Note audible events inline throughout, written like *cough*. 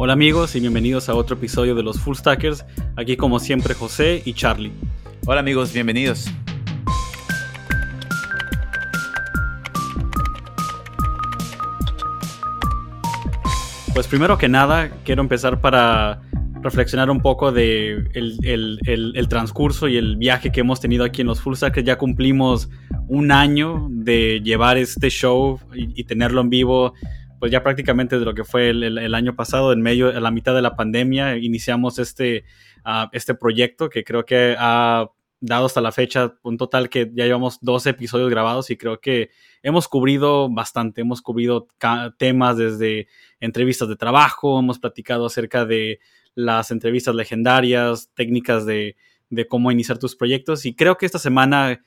Hola amigos y bienvenidos a otro episodio de los Full Stackers. Aquí como siempre José y Charlie. Hola amigos, bienvenidos. Pues primero que nada, quiero empezar para reflexionar un poco de el, transcurso y el viaje que hemos tenido aquí en los Full Stackers. Ya cumplimos un año de llevar este show y, tenerlo en vivo pues ya prácticamente de lo que fue el, año pasado, en medio, a la mitad de la pandemia, iniciamos este, ah, este proyecto que creo que ha dado hasta la fecha un total que ya llevamos 12 episodios grabados y creo que hemos cubrido bastante, hemos cubrido temas desde entrevistas de trabajo, hemos platicado acerca de las entrevistas legendarias, técnicas de cómo iniciar tus proyectos y creo que esta semana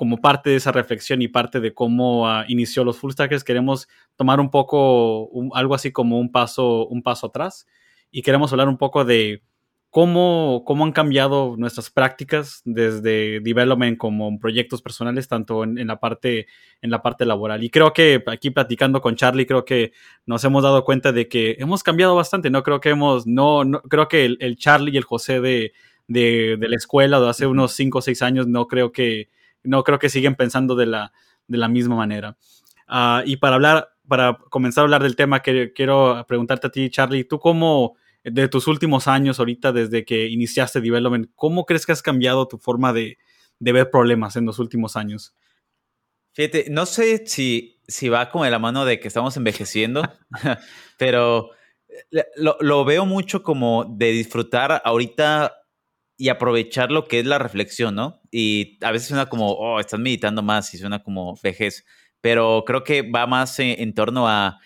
como parte de esa reflexión y parte de cómo ah, inició los full stackers, queremos tomar un poco algo así como un paso, un paso atrás y queremos hablar un poco de cómo, cómo han cambiado nuestras prácticas desde development como proyectos personales, tanto en, la parte, en la parte laboral. Y creo que aquí platicando con Charlie, creo que nos hemos dado cuenta de que hemos cambiado bastante. No creo que hemos, no, no creo que el, Charlie y el José de, de, de la escuela de hace unos 5 o 6 años, no creo que no creo que siguen pensando de la, de la misma manera. Ah, y para hablar, para comenzar a hablar del tema, que, quiero preguntarte a ti, Charlie, tú cómo, de tus últimos años ahorita, desde que iniciaste Development, ¿cómo crees que has cambiado tu forma de, ver problemas en los últimos años? Fíjate, no sé si, si va con la mano de que estamos envejeciendo, *laughs* pero lo, lo, veo mucho como de disfrutar ahorita y aprovechar lo que es la reflexión, ¿no? Y a veces suena como, oh, estás meditando más y suena como vejez, pero creo que va más en, torno a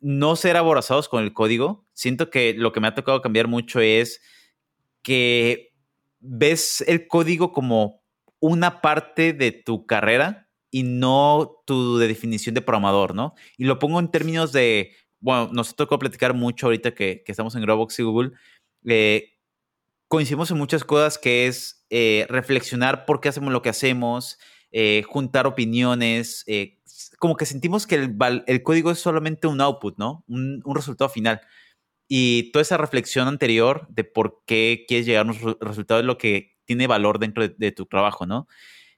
no ser aborazados con el código. Siento que lo que me ha tocado cambiar mucho es que ves el código como una parte de tu carrera y no tu definición de programador, ¿no? Y lo pongo en términos de, bueno, nos tocó platicar mucho ahorita que, que estamos en Dropbox y Google, eh, coincidimos en muchas cosas que es eh, reflexionar por qué hacemos lo que hacemos, eh, juntar opiniones, eh, como que sentimos que el, código es solamente un output, ¿no? Un, resultado final. Y toda esa reflexión anterior de por qué quieres llegar a un resultado es lo que tiene valor dentro de, tu trabajo, ¿no?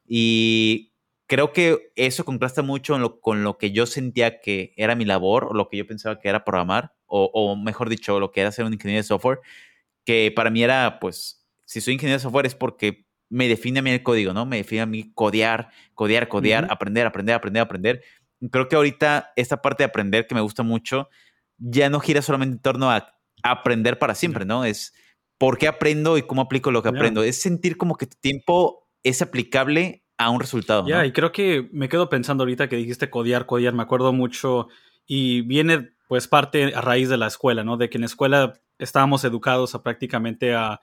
Y creo que eso contrasta mucho con lo que yo sentía que era mi labor o lo que yo pensaba que era programar, o, o mejor dicho, lo que era ser un ingeniero de software que para mí era, pues, si soy ingeniero de software es porque me define a mí el código, ¿no? Me define a mí codear, codear, codear, aprender, aprender, aprender, aprender. Creo que ahorita esta parte de aprender que me gusta mucho ya no gira solamente en torno a aprender para siempre, ¿no? Es por qué aprendo y cómo aplico lo que aprendo. Es sentir como que tu tiempo es aplicable a un resultado. Ya, y creo que me quedo pensando ahorita que dijiste codear, codear, me acuerdo mucho y viene pues parte a raíz de la escuela, ¿no? De que en la escuela estábamos educados a prácticamente a,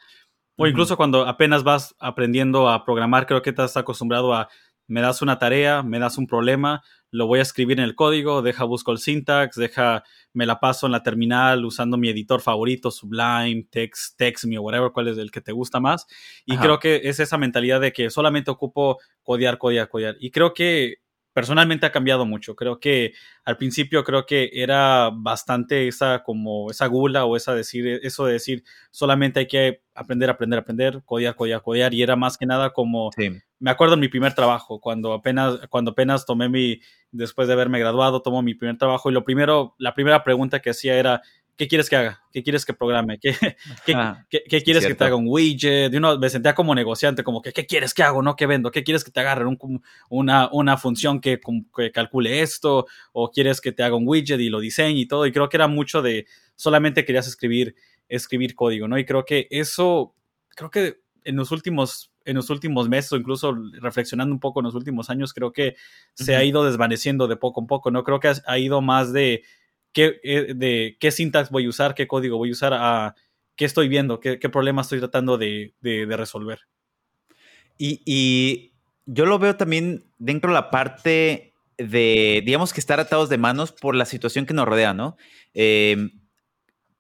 o incluso cuando apenas vas aprendiendo a programar, creo que estás acostumbrado a, me das una tarea, me das un problema, lo voy a escribir en el código, deja busco el syntax, deja, me la paso en la terminal usando mi editor favorito, Sublime, Text, TextMe o whatever, cuál es el que te gusta más. Y creo que es esa mentalidad de que solamente ocupo codear, codear, codear. Y creo que personalmente ha cambiado mucho. Creo que al principio creo que era bastante esa como esa gula o esa decir eso de decir solamente hay que aprender, aprender, aprender, codear, codear, codear y era más que nada como me acuerdo en mi primer trabajo cuando apenas cuando apenas tomé mi después de haberme graduado tomo mi primer trabajo y lo primero la primera pregunta que hacía era ¿qué quieres que haga? ¿Qué quieres que programe? ¿Qué, *laughs* qué, quieres que te haga un widget? De uno me sentía como negociante, como que, ¿qué quieres que hago? ¿No? ¿Qué vendo? ¿Qué quieres que te agarre? una, una función que, calcule esto, o quieres que te haga un widget y lo diseñe y todo. Y creo que era mucho de solamente querías escribir, escribir código, ¿no? Y creo que eso, creo que en los últimos en los últimos meses o incluso reflexionando un poco en los últimos años, creo que se ha ido desvaneciendo de poco en poco, ¿no? Creo que ha ido más de qué, eh, de qué syntax voy a usar, qué código voy a usar, a qué estoy viendo, qué, problema estoy tratando de, resolver. Y, yo lo veo también dentro de la parte de, digamos que estar atados de manos por la situación que nos rodea, ¿no? Em,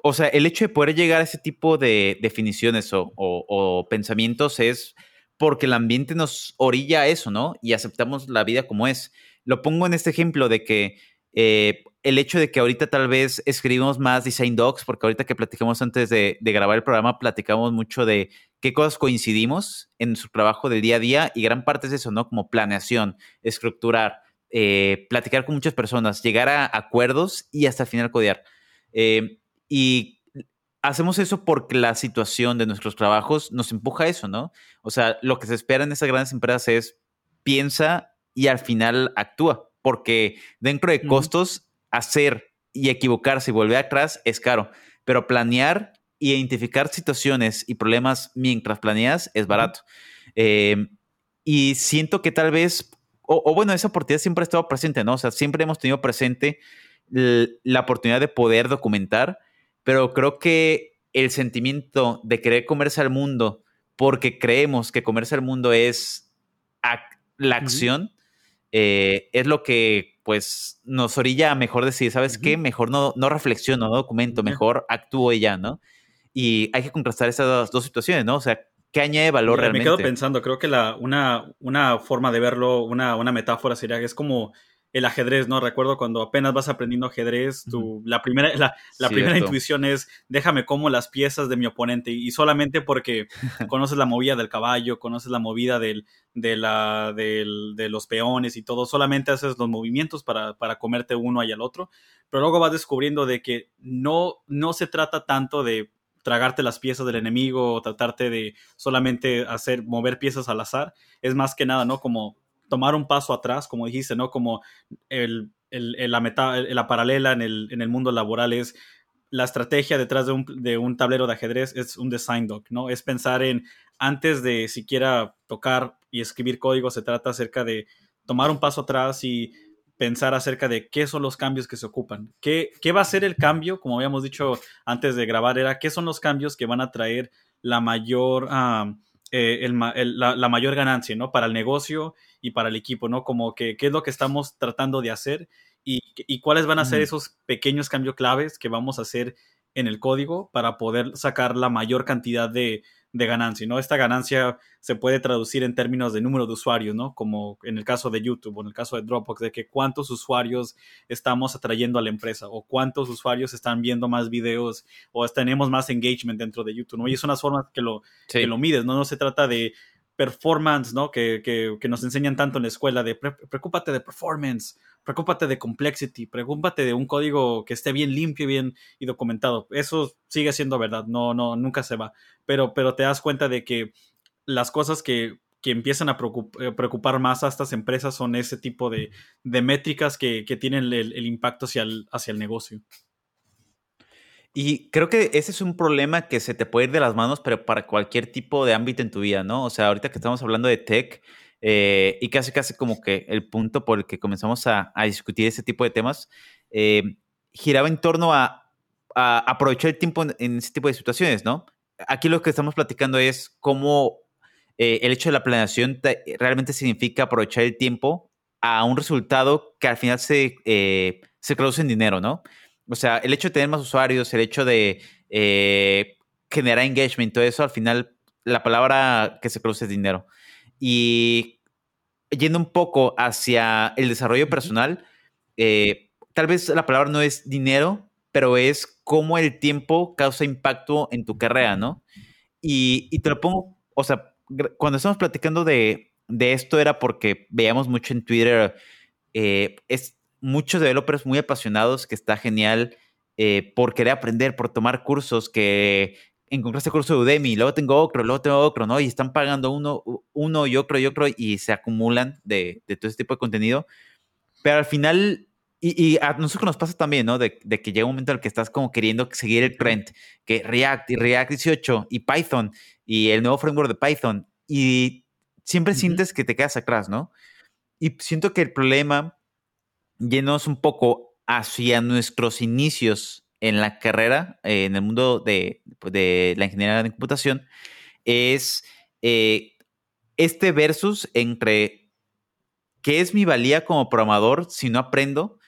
o sea, el hecho de poder llegar a ese tipo de definiciones o, pensamientos es porque el ambiente nos orilla a eso, ¿no? Y aceptamos la vida como es. Lo pongo en este ejemplo de que eh, el hecho de que ahorita tal vez escribimos más design docs, porque ahorita que platicamos antes de, grabar el programa, platicamos mucho de qué cosas coincidimos en su trabajo del día a día y gran parte es eso, ¿no? Como planeación, estructurar, eh, platicar con muchas personas, llegar a acuerdos y hasta el final codear. Eh, y hacemos eso porque la situación de nuestros trabajos nos empuja a eso, ¿no? O sea, lo que se espera en esas grandes empresas es piensa y al final actúa, porque dentro de costos, hacer y equivocarse y volver atrás es caro, pero planear y identificar situaciones y problemas mientras planeas es barato. Eh, y siento que tal vez, o, bueno, esa oportunidad siempre ha estado presente, ¿no? O sea, siempre hemos tenido presente la oportunidad de poder documentar, pero creo que el sentimiento de querer comerse al mundo porque creemos que comerse al mundo es la acción, eh, es lo que pues nos orilla a mejor decir, ¿sabes qué? Mejor no, no reflexiono, no documento, mejor actúo y ya, ¿no? Y hay que contrastar esas dos situaciones, ¿no? O sea, ¿qué añade valor realmente? Me quedo pensando, creo que la, una, una forma de verlo, una, una metáfora sería que es como el ajedrez, ¿no? Recuerdo cuando apenas vas aprendiendo ajedrez, tu, la primera, la, primera intuición es déjame como las piezas de mi oponente y, solamente porque *laughs* conoces la movida del caballo, conoces la movida del, de, la, del, de los peones y todo, solamente haces los movimientos para, para comerte uno y al otro, pero luego vas descubriendo de que no, no se trata tanto de tragarte las piezas del enemigo o tratarte de solamente hacer mover piezas al azar, es más que nada, ¿no? Como tomar un paso atrás, como dijiste, ¿no? Como el, la, meta, la paralela en el, en el mundo laboral es la estrategia detrás de un, de un, tablero de ajedrez es un design doc, ¿no? Es pensar en, antes de siquiera tocar y escribir código, se trata acerca de tomar un paso atrás y pensar acerca de qué son los cambios que se ocupan. ¿Qué, qué va a ser el cambio? Como habíamos dicho antes de grabar, era qué son los cambios que van a traer la mayor... eh, la, mayor ganancia, ¿no? Para el negocio y para el equipo, ¿no? Como que qué es lo que estamos tratando de hacer y, y cuáles van a ser esos pequeños cambios claves que vamos a hacer en el código para poder sacar la mayor cantidad de, de ganancia, ¿no? Esta ganancia se puede traducir en términos de número de usuarios, ¿no? Como en el caso de YouTube o en el caso de Dropbox, de que cuántos usuarios estamos atrayendo a la empresa o cuántos usuarios están viendo más videos o tenemos más engagement dentro de YouTube, ¿no? Y es una forma que lo, que lo mides, ¿no? No se trata de performance, ¿no? Que, que, que, nos enseñan tanto en la escuela, de preocúpate de performance, preocúpate de complexity, preocúpate de un código que esté bien limpio bien y documentado. Eso sigue siendo verdad, no, no, nunca se va. Pero, pero te das cuenta de que las cosas que, que empiezan a eh, preocupar más a estas empresas son ese tipo de, de métricas que, que tienen el, el, impacto hacia el, hacia el negocio. Y creo que ese es un problema que se te puede ir de las manos, pero para cualquier tipo de ámbito en tu vida, ¿no? O sea, ahorita que estamos hablando de tech eh, y casi casi como que el punto por el que comenzamos a, discutir ese tipo de temas, eh, giraba en torno a, aprovechar el tiempo en, ese tipo de situaciones, ¿no? Aquí lo que estamos platicando es cómo eh, el hecho de la planeación realmente significa aprovechar el tiempo a un resultado que al final se, se traduce en dinero, ¿no? O sea, el hecho de tener más usuarios, el hecho de eh, generar engagement, todo eso, al final la palabra que se produce es dinero. Y yendo un poco hacia el desarrollo personal, eh, tal vez la palabra no es dinero, pero es cómo el tiempo causa impacto en tu carrera, ¿no? Y, y te lo pongo, o sea, cuando estamos platicando de, de esto era porque veíamos mucho en Twitter, eh, es, muchos developers muy apasionados, que está genial eh, por querer aprender, por tomar cursos, que encontraste curso de Udemy, luego tengo otro, luego tengo otro, ¿no? Y están pagando uno, uno y otro y otro y se acumulan de, todo ese tipo de contenido. Pero al final, y, a nosotros nos pasa también, ¿no? De, que llega un momento en el que estás como queriendo seguir el trend, que React y React 18 y Python y el nuevo framework de Python y siempre sientes que te quedas atrás, ¿no? Y siento que el problema yéndonos un poco hacia nuestros inicios en la carrera, eh, en el mundo de, pues, de, la ingeniería de computación, es eh, este versus entre qué es mi valía como programador si no aprendo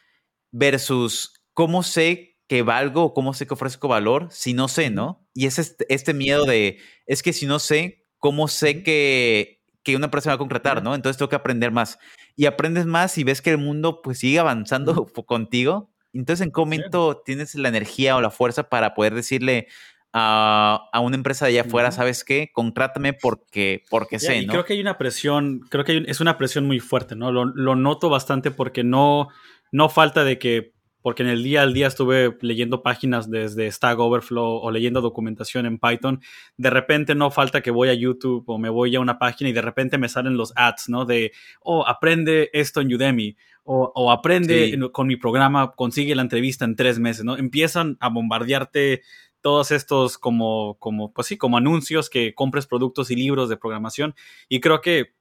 versus cómo sé que valgo o cómo sé que ofrezco valor si no sé, ¿no? Y es este, este miedo de, es que si no sé, ¿cómo sé que, que una empresa va a concretar, ¿no? Entonces tengo que aprender más. Y aprendes más y ves que el mundo pues sigue avanzando *laughs* contigo. Entonces, ¿en qué momento tienes la energía o la fuerza para poder decirle a, una empresa de allá afuera, ¿sabes qué? Contrátame porque, porque sé, ¿no? Creo que hay una presión, creo que es una presión muy fuerte, ¿no? Lo, lo, noto bastante porque no, no falta de que porque en el día al día estuve leyendo páginas desde Stack Overflow o leyendo documentación en Python. De repente no falta que voy a YouTube o me voy a una página y de repente me salen los ads, ¿no? De, oh, aprende esto en Udemy o, aprende con mi programa, consigue la entrevista en tres meses, ¿no? Empiezan a bombardearte todos estos como, como, pues sí, como anuncios que compres productos y libros de programación. Y creo que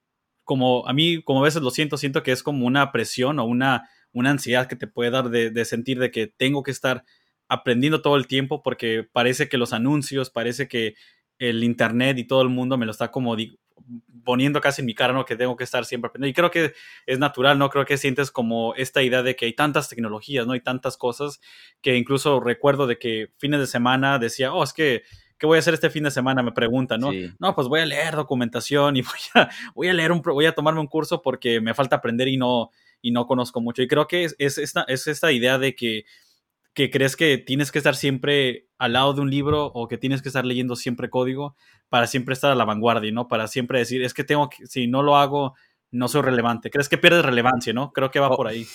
como a mí, como a veces lo siento, siento que es como una presión o una una ansiedad que te puede dar de, sentir de que tengo que estar aprendiendo todo el tiempo porque parece que los anuncios, parece que el internet y todo el mundo me lo está como poniendo casi en mi cara, ¿no? Que tengo que estar siempre aprendiendo. Y creo que es natural, ¿no? Creo que sientes como esta idea de que hay tantas tecnologías, ¿no? Hay tantas cosas que incluso recuerdo de que fines de semana decía, oh, es que, ¿qué voy a hacer este fin de semana? Me preguntan, ¿no? No, pues voy a leer documentación y voy a, voy a leer un, voy a tomarme un curso porque me falta aprender y no, y no conozco mucho. Y creo que es, es, esta, es esta idea de que, que crees que tienes que estar siempre al lado de un libro o que tienes que estar leyendo siempre código para siempre estar a la vanguardia, ¿no? Para siempre decir, es que tengo que, si no lo hago, no soy relevante. ¿Crees que pierdes relevancia, no? Creo que va por ahí.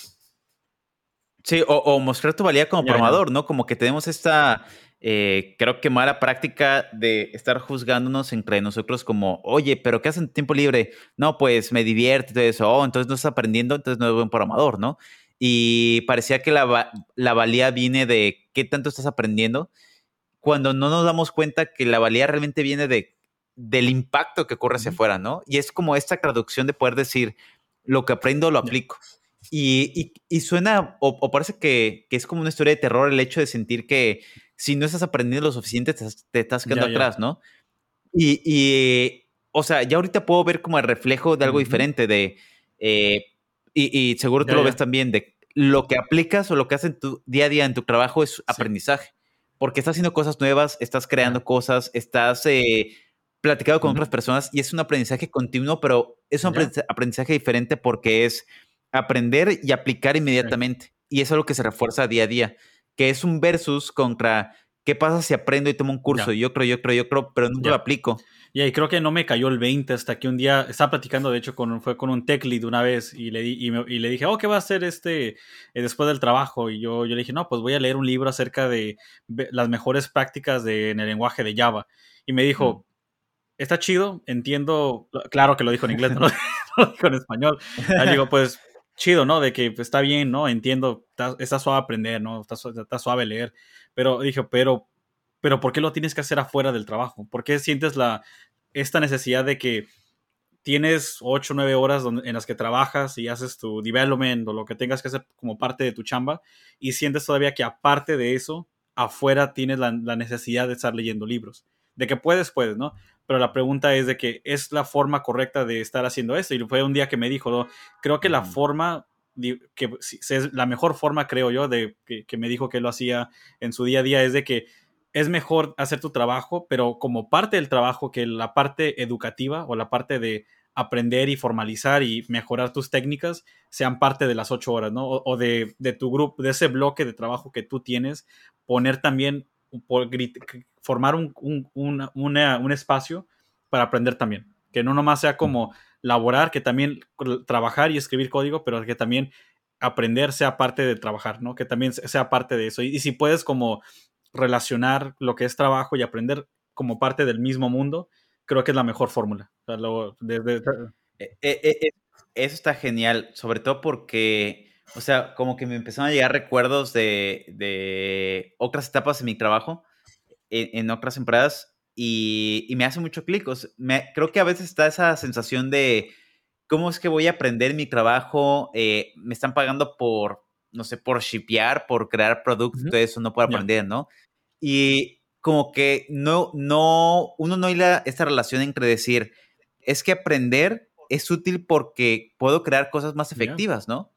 Sí, o, mostrar tu valía como programador, ¿no? Como que tenemos esta, eh, creo que mala práctica de estar juzgándonos entre nosotros como, oye, pero ¿qué haces en tiempo libre? No, pues me divierte todo eso, oh, entonces no estás aprendiendo, entonces no es buen programador, ¿no? Y parecía que la, la valía viene de qué tanto estás aprendiendo, cuando no nos damos cuenta que la valía realmente viene de, del impacto que ocurre hacia afuera, ¿no? Y es como esta traducción de poder decir, lo que aprendo lo aplico. Y, y, suena, o, parece que, que, es como una historia de terror el hecho de sentir que si no estás aprendiendo lo suficiente, te, estás quedando atrás, ¿no? Y, y, o sea, ya ahorita puedo ver como el reflejo de algo diferente, de, eh, y, seguro tú lo ves también, de lo que aplicas o lo que haces en tu día a día en tu trabajo es aprendizaje, porque estás haciendo cosas nuevas, estás creando cosas, estás eh, platicando con otras personas y es un aprendizaje continuo, pero es un aprendizaje diferente porque es aprender y aplicar inmediatamente. Y eso es lo que se refuerza día a día que es un versus contra qué pasa si aprendo y tomo un curso. Yo creo, yo creo, yo creo, pero nunca lo aplico. y creo que no me cayó el 20 hasta que un día estaba platicando, de hecho, con, fue con un tech lead una vez y le, di, y, le dije, oh, ¿qué va a hacer este eh, después del trabajo? Y yo, yo le dije, no, pues voy a leer un libro acerca de las mejores prácticas de, en el lenguaje de Java. Y me dijo, está chido, entiendo, claro que lo dijo en inglés, no lo, *laughs* dijo en español. Y digo, pues chido, ¿no? De que pues, está bien, ¿no? Entiendo, está, suave aprender, ¿no? Está, suave leer. Pero dije, pero, pero ¿por qué lo tienes que hacer afuera del trabajo? ¿Por qué sientes la, esta necesidad de que tienes 8 o 9 horas en las que trabajas y haces tu development o lo que tengas que hacer como parte de tu chamba y sientes todavía que aparte de eso, afuera tienes la necesidad de estar leyendo libros? De que puedes, puedes, ¿no? Pero la pregunta es de que es la forma correcta de estar haciendo esto. Y fue un día que me dijo, ¿no? creo que la forma, que es la mejor forma, creo yo, de que, me dijo que lo hacía en su día a día, es de que es mejor hacer tu trabajo, pero como parte del trabajo, que la parte educativa o la parte de aprender y formalizar y mejorar tus técnicas sean parte de las ocho horas, ¿no? O, de, de, tu grupo, de ese bloque de trabajo que tú tienes, poner también formar un, un, espacio para aprender también. Que no nomás sea como laborar, que también trabajar y escribir código, pero que también aprender sea parte de trabajar, ¿no? Que también sea parte de eso. Y, si puedes como relacionar lo que es trabajo y aprender como parte del mismo mundo, creo que es la mejor fórmula. Eh, eh, eh, eso está genial, sobre todo porque o sea, como que me empezaron a llegar recuerdos de, de otras etapas de mi trabajo en, otras empresas y, y, me hace mucho clic. creo que a veces está esa sensación de cómo es que voy a aprender mi trabajo. Eh, me están pagando por, no sé, por shipear, por crear productos, todo eso no puedo aprender, ¿no? Y como que no, no, uno no hay esta relación entre decir, es que aprender es útil porque puedo crear cosas más efectivas, ¿no?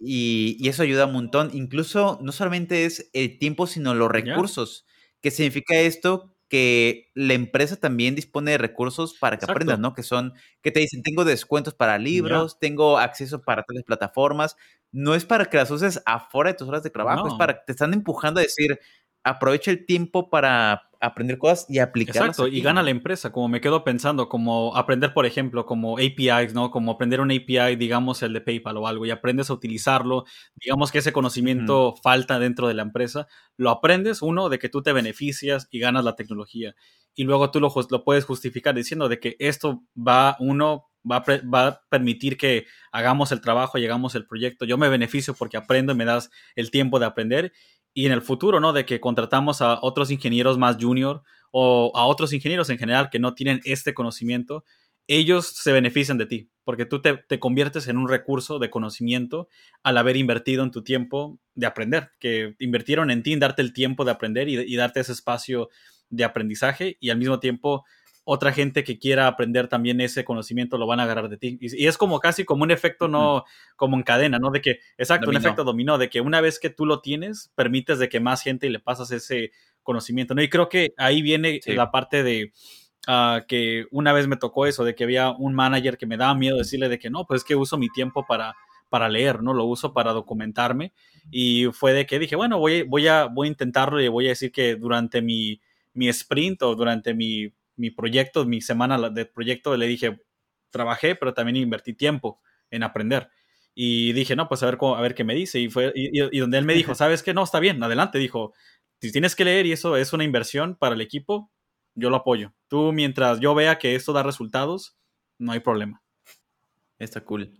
Y, eso ayuda un montón. Incluso no solamente es el tiempo, sino los recursos. ¿Qué significa esto? que la empresa también dispone de recursos para que aprendas, ¿no? Que son, que te dicen, tengo descuentos para libros, tengo acceso para tales plataformas. No es para que las uses afuera de tus horas de trabajo, es para que te están empujando a decir, aprovecha el tiempo para aprender cosas y aplicarlas. Exacto, y gana la empresa, como me quedo pensando, como aprender, por ejemplo, como APIs, ¿no? Como aprender un API, digamos, el de PayPal o algo, y aprendes a utilizarlo, digamos que ese conocimiento falta dentro de la empresa, lo aprendes, uno, de que tú te beneficias y ganas la tecnología, y luego tú lo, lo puedes justificar diciendo de que esto va, uno, Va a, va a, permitir que hagamos el trabajo, llegamos el proyecto. Yo me beneficio porque aprendo y me das el tiempo de aprender y en el futuro, ¿no? De que contratamos a otros ingenieros más junior o a otros ingenieros en general que no tienen este conocimiento, ellos se benefician de ti, porque tú te, conviertes en un recurso de conocimiento al haber invertido en tu tiempo de aprender, que invirtieron en ti, en darte el tiempo de aprender y, y darte ese espacio de aprendizaje y al mismo tiempo otra gente que quiera aprender también ese conocimiento lo van a agarrar de ti. Y, es como casi como un efecto, no como en cadena, ¿no? De que, exacto, un efecto dominó, de que una vez que tú lo tienes, permites de que más gente le pasas ese conocimiento, ¿no? Y creo que ahí viene la parte de ah, que una vez me tocó eso, de que había un manager que me daba miedo decirle de que no, pues es que uso mi tiempo para para leer, ¿no? Lo uso para documentarme y fue de que dije, bueno, voy, voy, a, voy a intentarlo y voy a decir que durante mi, mi sprint o durante mi mi proyecto, mi semana de proyecto, le dije, trabajé, pero también invertí tiempo en aprender. Y dije, no, pues a ver, cómo, a ver qué me dice. Y, fue, y, donde él me dijo, ¿sabes qué? No, está bien, adelante. Dijo, si tienes que leer y eso es una inversión para el equipo, yo lo apoyo. Tú, mientras yo vea que esto da resultados, no hay problema. Está cool.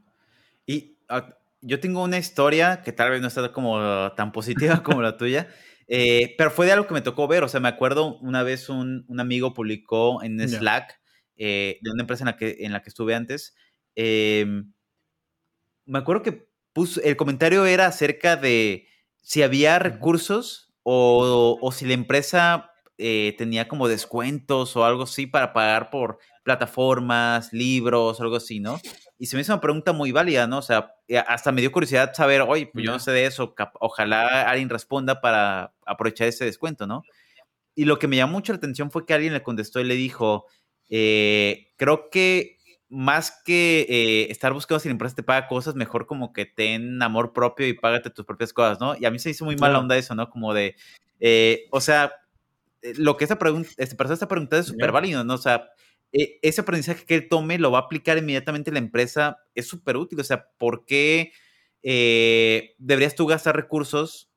Y ah, yo tengo una historia que tal vez no está como tan positiva como la tuya. Eh, pero fue de algo que me tocó ver, o sea, me acuerdo una vez un, un amigo publicó en Slack eh, de una empresa en la que, en la que estuve antes. Em, me acuerdo que puso, el comentario era acerca de si había recursos o, o si la empresa eh, tenía como descuentos o algo así para pagar por plataformas, libros, algo así, ¿no? Y se me hizo una pregunta muy válida, ¿no? O sea, eh, hasta me dio curiosidad saber, oye, pues yo no sé de eso, ojalá alguien responda para aprovechar ese descuento, ¿no? Y lo que me llamó mucho la atención fue que alguien le contestó y le dijo, eh, creo que más que eh, estar buscando si la empresa te paga cosas, mejor como que ten amor propio y págate tus propias cosas, ¿no? Y a mí se hizo muy mala onda eso, ¿no? Como de, o sea, lo que esta, pregunta, esta persona está preguntando es súper válido, ¿no? O sea, e, ese aprendizaje que él tome lo va a aplicar inmediatamente en la empresa, es súper útil. O sea, ¿por qué eh, deberías tú gastar recursos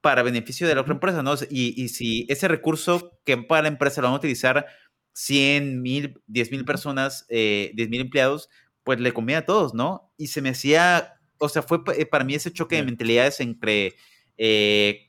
para beneficio de la otra empresa? ¿no? Y, si ese recurso que para la empresa lo van a utilizar 100 mil, 10 mil personas, eh, 10 mil empleados, pues le conviene a todos, ¿no? Y se me hacía, o sea, fue eh, para mí ese choque de mentalidades entre eh,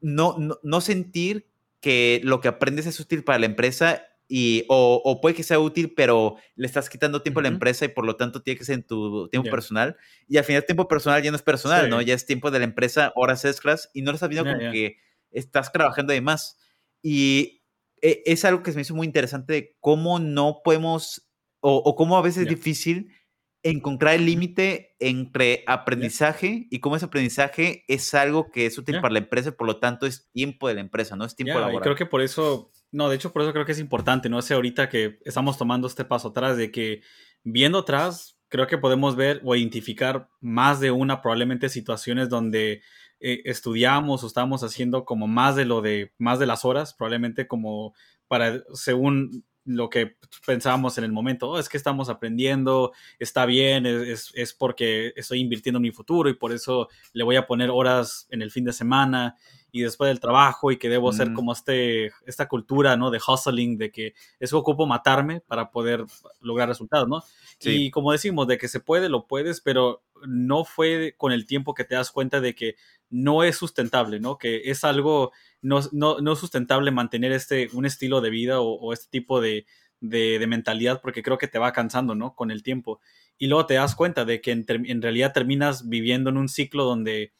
no, no, no sentir que lo que aprendes es útil para la empresa y, o, puede que sea útil, pero le estás quitando tiempo a la empresa y por lo tanto tiene que ser en tu tiempo personal. Y al final, tiempo personal ya no es personal, ¿no? Ya es tiempo de la empresa, horas extras, y no lo estás viendo como que estás trabajando de más. Y e, es algo que se me hizo muy interesante de cómo no podemos, o, cómo a veces es difícil encontrar el límite entre aprendizaje y cómo ese aprendizaje es algo que es útil para la empresa, por lo tanto es tiempo de la empresa, no es tiempo laboral. Y creo que por eso, no, de hecho por eso creo que es importante, no sé ahorita que estamos tomando este paso atrás de que viendo atrás creo que podemos ver o identificar más de una probablemente situaciones donde eh, estudiamos o estamos haciendo como más de lo de más de las horas, probablemente como para según lo que pensábamos en el momento, oh, es que estamos aprendiendo, está bien, es, es, porque estoy invirtiendo en mi futuro y por eso le voy a poner horas en el fin de semana y después del trabajo y que debo ser como este, esta cultura, ¿no? De hustling, de que eso ocupo matarme para poder lograr resultados, ¿no? Y como decimos, de que se puede, lo puedes, pero no fue con el tiempo que te das cuenta de que no es sustentable, ¿no? Que es algo no, no, sustentable mantener este, un estilo de vida o, este tipo de, de, mentalidad porque creo que te va cansando, ¿no? Con el tiempo. Y luego te das cuenta de que en, realidad terminas viviendo en un ciclo donde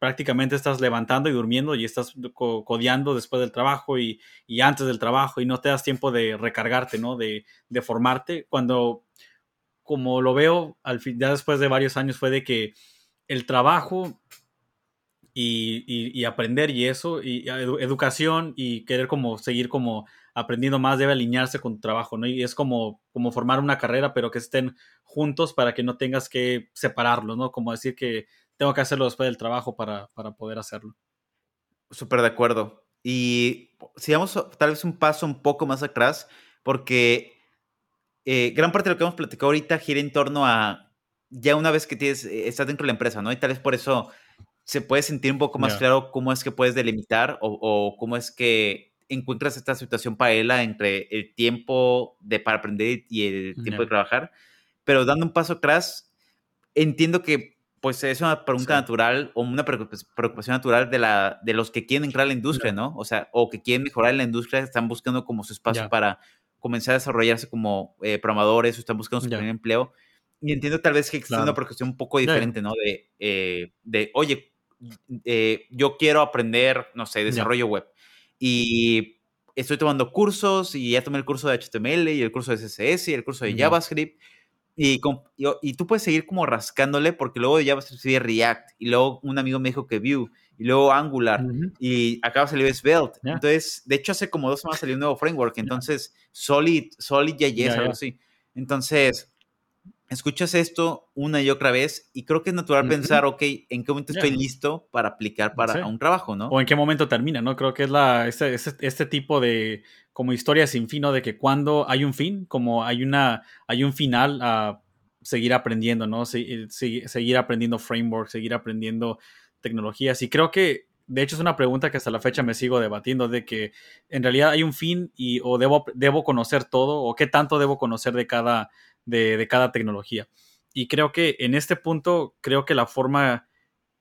prácticamente estás levantando y durmiendo y estás codeando después del trabajo y, y, antes del trabajo y no te das tiempo de recargarte, ¿no? De, de formarte. Cuando, como lo veo, al fin, ya después de varios años fue de que el trabajo y, aprender y eso, y educación y querer como seguir como aprendiendo más debe alinearse con tu trabajo, ¿no? Y es como, como formar una carrera, pero que estén juntos para que no tengas que separarlos, ¿no? Como decir que tengo que hacerlo después del trabajo para, para poder hacerlo. Súper de acuerdo. Y si vamos tal vez un paso un poco más atrás, porque eh, gran parte de lo que hemos platicado ahorita gira en torno a ya una vez que tienes, eh, estás dentro de la empresa, ¿no? Y tal vez por eso se puede sentir un poco más claro cómo es que puedes delimitar o, cómo es que encuentras esta situación paralela entre el tiempo de, para aprender y el tiempo de trabajar. Pero dando un paso atrás, entiendo que pues es una pregunta natural o una preocupación natural de, la, de los que quieren entrar a la industria, ¿no? O sea, o que quieren mejorar en la industria, están buscando como su espacio para comenzar a desarrollarse como eh, programadores o están buscando su primer empleo. Y entiendo tal vez que existe una preocupación un poco diferente, ¿no? De, eh, de oye, eh, yo quiero aprender, no sé, desarrollo web. Y estoy tomando cursos y ya tomé el curso de HTML y el curso de CSS y el curso de JavaScript y, y, tú puedes seguir como rascándole porque luego ya vas a salir React y luego un amigo me dijo que Vue y luego Angular y acaba de salir Svelte. Entonces, de hecho hace como dos semanas salió un nuevo framework, entonces Solid, Solid JS, algo así. Entonces, escuchas esto una y otra vez y creo que es natural pensar, ok, ¿en qué momento estoy listo para aplicar para un trabajo, no? O en qué momento termina, ¿no? Creo que es la, este, este, este tipo de como historia sin fin, ¿no? De que cuando hay un fin, como hay una, hay un final a seguir aprendiendo, ¿no? seguir aprendiendo frameworks, seguir aprendiendo tecnologías. Y creo que, de hecho, es una pregunta que hasta la fecha me sigo debatiendo, de que en realidad hay un fin y o debo, debo conocer todo, o qué tanto debo conocer de cada de, cada tecnología. Y creo que en este punto, creo que la forma,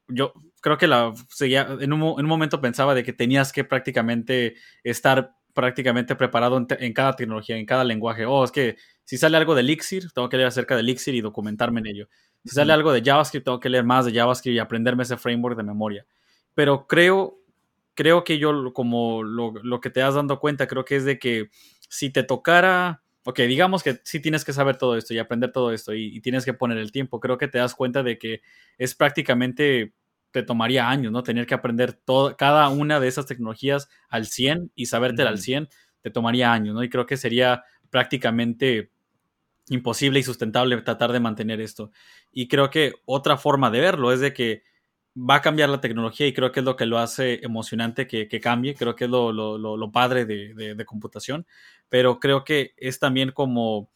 yo creo que la seguía, en un, en un momento pensaba de que tenías que prácticamente estar prácticamente preparado en, cada tecnología, en cada lenguaje. Oh, es que si sale algo de Elixir, tengo que leer acerca de Elixir y documentarme en ello. Si sale algo de JavaScript, tengo que leer más de JavaScript y aprenderme ese framework de memoria. Pero creo, creo que yo, como lo, lo que te has dando cuenta, creo que es de que si te tocara ok, digamos que sí tienes que saber todo esto y aprender todo esto y, tienes que poner el tiempo, creo que te das cuenta de que es prácticamente, te tomaría años, ¿no? Tener que aprender todo, cada una de esas tecnologías al 100 y sabértela al 100, te tomaría años, ¿no? Y creo que sería prácticamente imposible y sustentable tratar de mantener esto. Y creo que otra forma de verlo es de que va a cambiar la tecnología y creo que es lo que lo hace emocionante que, cambie, creo que es lo, padre de, computación, pero creo que es también como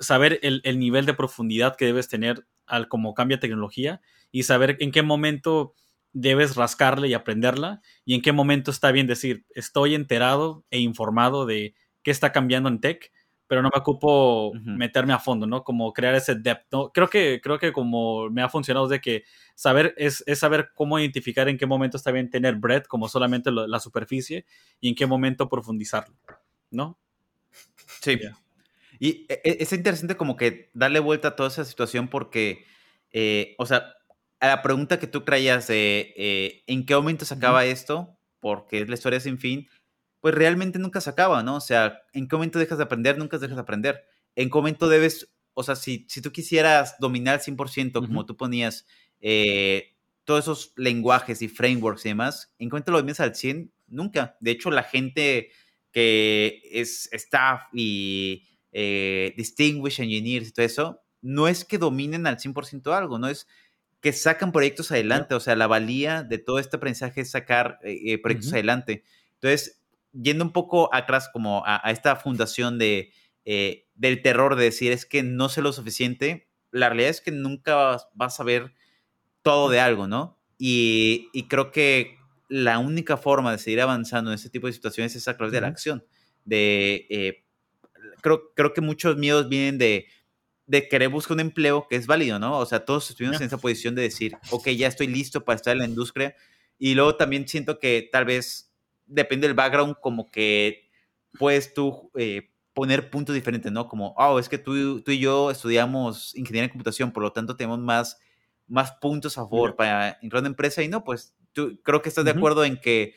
saber el, nivel de profundidad que debes tener al como cambia tecnología y saber en qué momento debes rascarle y aprenderla y en qué momento está bien decir, estoy enterado e informado de qué está cambiando en tech pero no me ocupo meterme a fondo, ¿no? Como crear ese depth, ¿no? Creo que, creo que como me ha funcionado es de que saber, es, saber cómo identificar en qué momento está bien tener breadth como solamente la superficie y en qué momento profundizarlo, ¿no? Sí. Y e, e, es interesante como que darle vuelta a toda esa situación porque, eh, o sea, a la pregunta que tú creías de eh, en qué momento se acaba esto, porque es la historia sin fin, pues realmente nunca se acaba, ¿no? O sea, ¿en qué momento dejas de aprender? Nunca dejas de aprender. ¿En qué momento debes, o sea, si, si tú quisieras dominar al 100%, como tú ponías, eh, todos esos lenguajes y frameworks y demás, ¿en qué momento lo dominas al 100? Nunca. De hecho, la gente que es staff y eh, distinguished engineers y todo eso, no es que dominen al 100% algo, no es que sacan proyectos adelante, o sea, la valía de todo este aprendizaje es sacar eh, proyectos adelante. Entonces, yendo un poco atrás como a, esta fundación de, eh, del terror de decir es que no sé lo suficiente, la realidad es que nunca vas, a ver todo de algo, ¿no? Y, creo que la única forma de seguir avanzando en este tipo de situaciones es a través de la acción. De, eh, creo, creo que muchos miedos vienen de, de querer buscar un empleo que es válido, ¿no? O sea, todos estuvimos en esa posición de decir, ok, ya estoy listo para estar en la industria. Y luego también siento que tal vez depende del background, como que puedes tú eh, poner puntos diferentes, ¿no? Como, oh, es que tú, tú y yo estudiamos ingeniería en computación, por lo tanto tenemos más, más puntos a favor para entrar en una empresa y no, pues tú creo que estás de acuerdo en que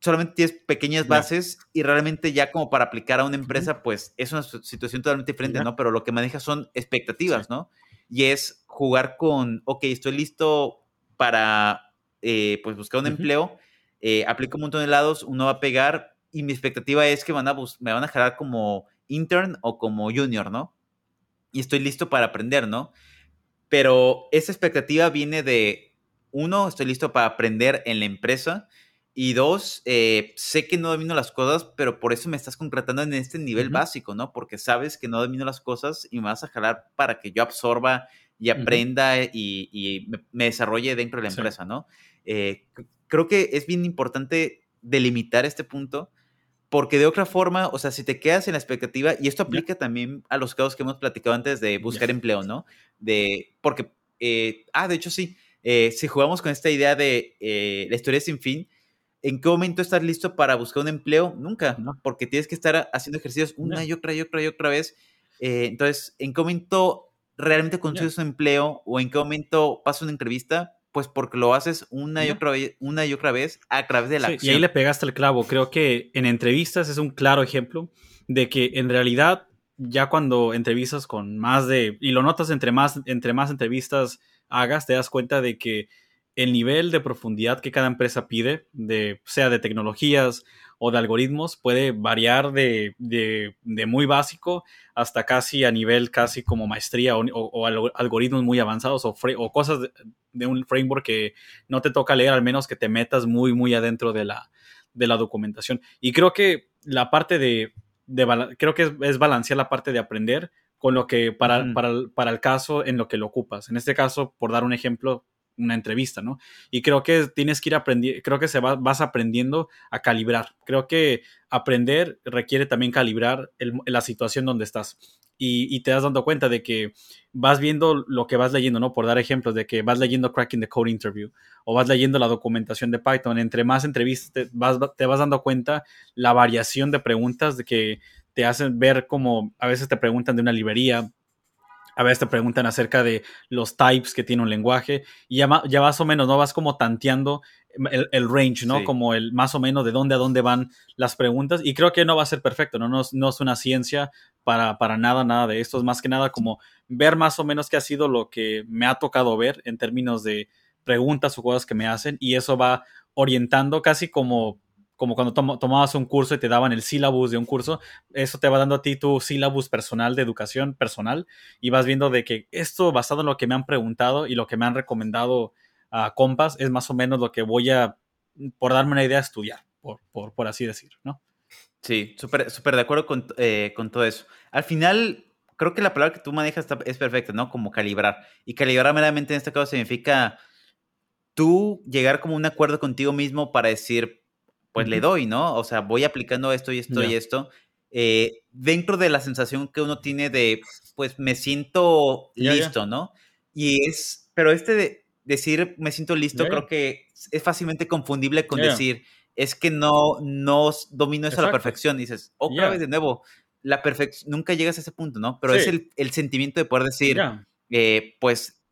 solamente tienes pequeñas bases y realmente ya como para aplicar a una empresa, pues es una situación totalmente diferente, ¿no? Pero lo que manejas son expectativas, ¿no? Y es jugar con, ok, estoy listo para eh, pues buscar un empleo, eh, aplico un montón de lados, uno va a pegar y mi expectativa es que van a me van a jalar como intern o como junior, ¿no? Y estoy listo para aprender, ¿no? Pero esa expectativa viene de, uno, estoy listo para aprender en la empresa. Y dos, eh, sé que no domino las cosas, pero por eso me estás concretando en este nivel básico, ¿no? Porque sabes que no domino las cosas y me vas a jalar para que yo absorba y aprenda y, me, desarrolle dentro de la empresa, ¿no? Eh, creo que es bien importante delimitar este punto porque de otra forma, o sea, si te quedas en la expectativa, y esto aplica también a los casos que hemos platicado antes de buscar empleo, ¿no? De, porque, eh, ah, de hecho sí, eh, si jugamos con esta idea de eh, la historia sin fin, ¿en qué momento estás listo para buscar un empleo? Nunca, ¿no? Porque tienes que estar haciendo ejercicios una y otra y otra y otra vez. entonces, ¿en qué momento realmente consigues un empleo o en qué momento pasas una entrevista? Pues porque lo haces una y otra vez, una y otra vez a través de la Y ahí le pegaste el clavo. Creo que en entrevistas es un claro ejemplo de que en realidad ya cuando entrevistas con más de y lo notas entre más entre más entrevistas hagas te das cuenta de que el nivel de profundidad que cada empresa pide de sea de tecnologías o de algoritmos puede variar de, muy básico hasta casi a nivel casi como maestría o, algoritmos muy avanzados o, o cosas de, un framework que no te toca leer, al menos que te metas muy, muy adentro de la, de la documentación. Y creo que la parte de, creo que es, balancear la parte de aprender con lo que para, para, para el caso en lo que lo ocupas. En este caso, por dar un ejemplo, una entrevista, ¿no? Y creo que tienes que ir aprendiendo, creo que se vas aprendiendo a calibrar. Creo que aprender requiere también calibrar la situación donde estás. Y, te das dando cuenta de que vas viendo lo que vas leyendo, ¿no? Por dar ejemplos de que vas leyendo Cracking the Code Interview o vas leyendo la documentación de Python. Entre más entrevistas te vas, te vas dando cuenta la variación de preguntas de que te hacen ver como a veces te preguntan de una librería, a veces te preguntan acerca de los types que tiene un lenguaje y ya, ya más o menos, ¿no? Vas como tanteando el, range, ¿no? Como el más o menos de dónde a dónde van las preguntas y creo que no va a ser perfecto, ¿no? No, no es una ciencia para, para nada, nada de esto, es más que nada como ver más o menos qué ha sido lo que me ha tocado ver en términos de preguntas o cosas que me hacen y eso va orientando casi como como cuando tomabas un curso y te daban el sílabus de un curso, eso te va dando a ti tu sílabus personal de educación personal y vas viendo de que esto basado en lo que me han preguntado y lo que me han recomendado a compas es más o menos lo que voy a, por darme una idea, estudiar, por, por, así decir, ¿no? Sí, súper súper de acuerdo con, eh, con, todo eso. Al final, creo que la palabra que tú manejas es perfecta, ¿no? Como calibrar. Y calibrar meramente en este caso significa tú llegar como un acuerdo contigo mismo para decir, pues le doy, ¿no? O sea, voy aplicando esto y esto y esto. Eh, dentro de la sensación que uno tiene de, pues me siento listo, ¿no? Y es, pero este de decir me siento listo, creo que es fácilmente confundible con decir, es que no, no domino eso a la perfección. dices, otra vez de nuevo, la perfección, nunca llegas a ese punto, ¿no? Pero es el, el, sentimiento de poder decir, eh, pues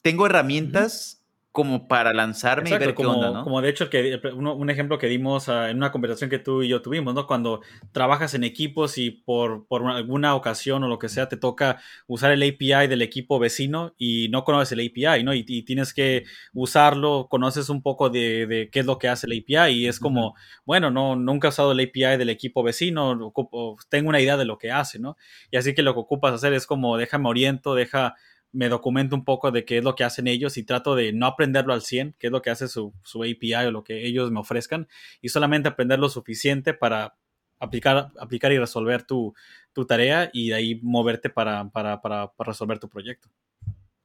tengo herramientas como para lanzarme y ver como, qué onda, ¿no? Como de hecho que un ejemplo que dimos ah, en una conversación que tú y yo tuvimos, ¿no? Cuando trabajas en equipos y por, por alguna ocasión o lo que sea te toca usar el API del equipo vecino y no conoces el API, ¿no? Y, tienes que usarlo, conoces un poco de, de, qué es lo que hace el API y es como, bueno, no, nunca he usado el API del equipo vecino, tengo una idea de lo que hace, ¿no? Y así que lo que ocupas hacer es como, déjame oriento, deja me documento un poco de qué es lo que hacen ellos y trato de no aprenderlo al 100, qué es lo que hace su, API o lo que ellos me ofrezcan, y solamente aprender lo suficiente para aplicar, aplicar y resolver tu, tarea y de ahí moverte para, para, resolver tu proyecto.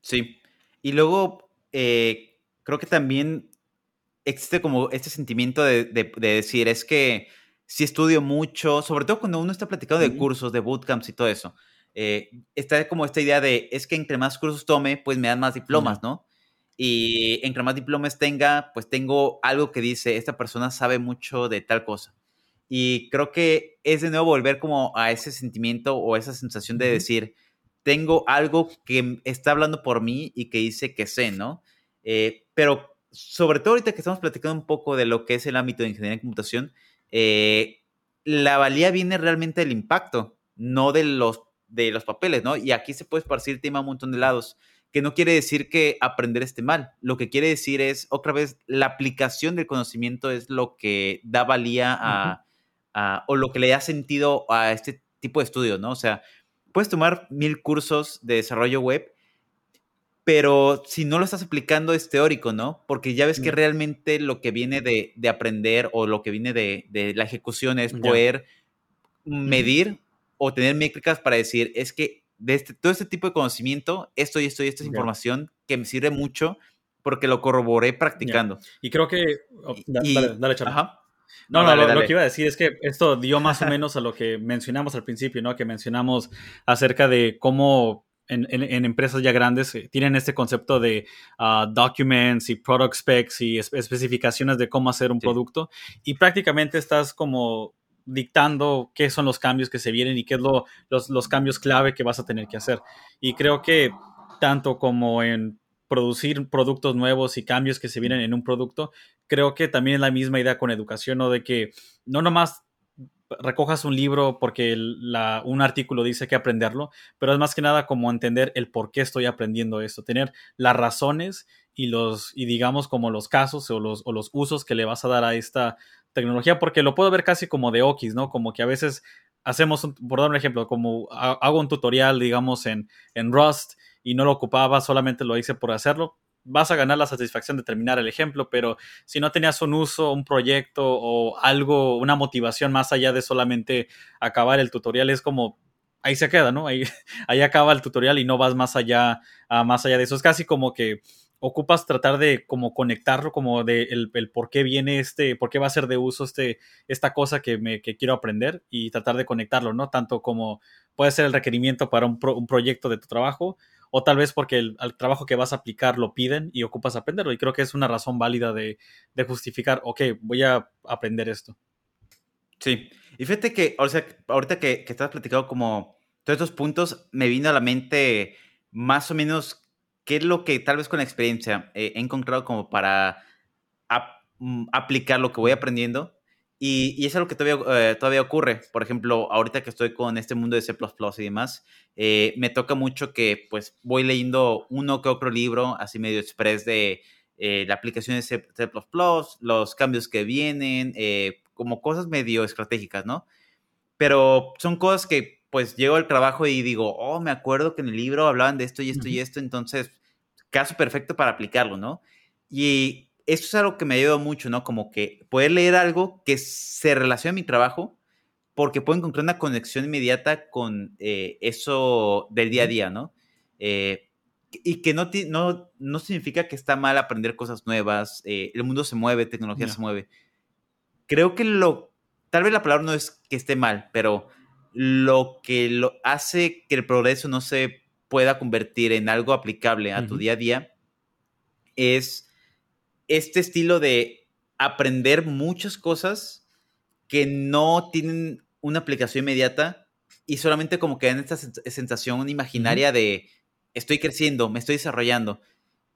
Sí. Y luego, eh, creo que también existe como este sentimiento de, decir, es que si estudio mucho, sobre todo cuando uno está platicando de cursos, de bootcamps y todo eso, eh, está como esta idea de, es que entre más cursos tome, pues me dan más diplomas, ¿no? Y entre más diplomas tenga, pues tengo algo que dice, esta persona sabe mucho de tal cosa. Y creo que es de nuevo volver como a ese sentimiento o esa sensación de decir, tengo algo que está hablando por mí y que dice que sé, ¿no? Eh, pero sobre todo ahorita que estamos platicando un poco de lo que es el ámbito de ingeniería en computación, eh, la valía viene realmente del impacto, no de los de los papeles, ¿no? Y aquí se puede esparcir tema a un montón de lados, que no quiere decir que aprender esté mal. Lo que quiere decir es, otra vez, la aplicación del conocimiento es lo que da valía a, o lo que le da sentido a este tipo de estudios, ¿no? O sea, puedes tomar mil cursos de desarrollo web, pero si no lo estás aplicando es teórico, ¿no? Porque ya ves que realmente lo que viene de, aprender o lo que viene de, la ejecución es poder medir o tener métricas para decir, es que de este, todo este tipo de conocimiento, esto y esto y esta es información que me sirve mucho porque lo corroboré practicando. Y creo que... Oh, dale, dale, No, no, lo, que iba a decir es que esto dio más o *laughs* menos a lo que mencionamos al principio, ¿no? Que mencionamos acerca de cómo en, en, empresas ya grandes eh, tienen este concepto de ah, documents y product specs y especificaciones de cómo hacer un producto. Y prácticamente estás como dictando qué son los cambios que se vienen y qué es lo, los, los cambios clave que vas a tener que hacer. Y creo que tanto como en producir productos nuevos y cambios que se vienen en un producto, creo que también es la misma idea con educación, ¿no? De que no nomás recojas un libro porque un artículo dice que aprenderlo, pero es más que nada como entender el por qué estoy aprendiendo esto, tener las razones y los, y digamos como los casos o los, o los usos que le vas a dar a esta tecnología, porque lo puedo ver casi como de Okis, ¿no? Como que a veces hacemos, por dar un ejemplo, como hago un tutorial, digamos, en, en Rust y no lo ocupaba, solamente lo hice por hacerlo, vas a ganar la satisfacción de terminar el ejemplo, pero si no tenías un uso, un proyecto o algo, una motivación más allá de solamente acabar el tutorial, es como ahí se queda, ¿no? Ahí, *laughs* ahí acaba el tutorial y no vas más allá, más allá de eso. Es casi como que ocupas tratar de como conectarlo, como de el, por qué viene este, por qué va a ser de uso este, esta cosa que, me, que quiero aprender y tratar de conectarlo, ¿no? Tanto como puede ser el requerimiento para un, un proyecto de tu trabajo o tal vez porque el, trabajo que vas a aplicar lo piden y ocupas aprenderlo. Y creo que es una razón válida de, de justificar, ok, voy a aprender esto. Sí, y fíjate que, o sea, ahorita que, que estás platicando como todos estos puntos, me vino a la mente más o menos ¿qué es lo que tal vez con la experiencia eh, he encontrado como para mm, aplicar lo que voy aprendiendo? Y, es algo que todavía, eh, todavía ocurre. Por ejemplo, ahorita que estoy con este mundo de C y demás, eh, me toca mucho que pues voy leyendo uno que otro libro, así medio express de la aplicación de C, los cambios que vienen, como cosas medio estratégicas, ¿no? Pero son cosas que pues llego al trabajo y digo, oh, me acuerdo que en el libro hablaban de esto y esto y esto, entonces, caso perfecto para aplicarlo, ¿no? Y eso es algo que me ha ayudado mucho, ¿no? Como que poder leer algo que se relaciona a mi trabajo, porque puedo encontrar una conexión inmediata con eh, eso del día a día, ¿no? Eh, y que no, no, no significa que está mal aprender cosas nuevas, eh, el mundo se mueve, tecnología se mueve. Creo que lo, tal vez la palabra no es que esté mal, pero lo que lo hace que el progreso no se pueda convertir en algo aplicable a tu día a día es este estilo de aprender muchas cosas que no tienen una aplicación inmediata y solamente como que dan esta sensación imaginaria de estoy creciendo, me estoy desarrollando.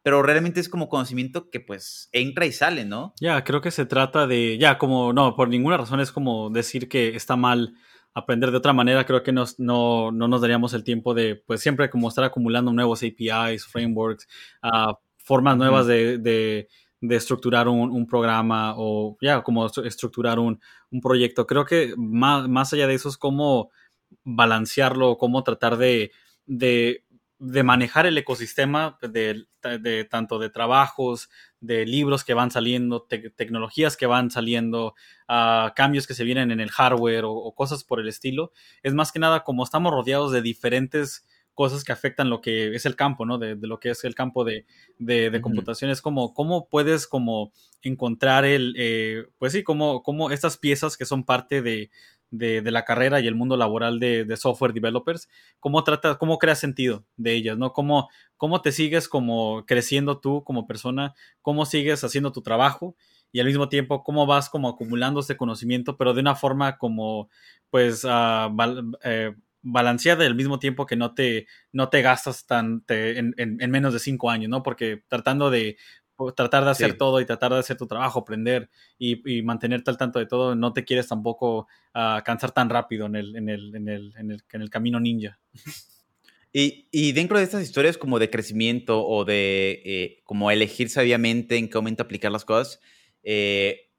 Pero realmente es como conocimiento que pues entra y sale, ¿no? Ya, creo que se trata de, ya, como, no, por ninguna razón es como decir que está mal aprender de otra manera, creo que nos, no, no, nos daríamos el tiempo de, pues siempre como estar acumulando nuevos APIs, frameworks, uh, formas nuevas de, de, de, estructurar un, un programa o ya como estructurar un, un, proyecto. Creo que más, más allá de eso es cómo balancearlo, cómo tratar de, de de manejar el ecosistema de, de, tanto de trabajos, de libros que van saliendo, tecnologías que van saliendo, uh, cambios que se vienen en el hardware o, cosas por el estilo, es más que nada como estamos rodeados de diferentes cosas que afectan lo que es el campo, ¿no? De, de lo que es el campo de, de computación. Es como, ¿cómo puedes como encontrar el, eh, pues sí, como, como estas piezas que son parte de, de, la carrera y el mundo laboral de, software developers, cómo tratas, cómo creas sentido de ellas, ¿no? Cómo, cómo te sigues como creciendo tú como persona, cómo sigues haciendo tu trabajo y al mismo tiempo cómo vas como acumulando este conocimiento, pero de una forma como, pues, uh, balanceada y al mismo tiempo que no te, no te gastas tan en, en, menos de cinco años, ¿no? Porque tratando de tratar de hacer todo y tratar de hacer tu trabajo, aprender y, mantenerte al tanto de todo, no te quieres tampoco uh, cansar tan rápido en el, en, el, en, el, en, el, en el camino ninja. Y, dentro de estas historias como de crecimiento o de eh, como elegir sabiamente en qué momento aplicar las cosas, eh,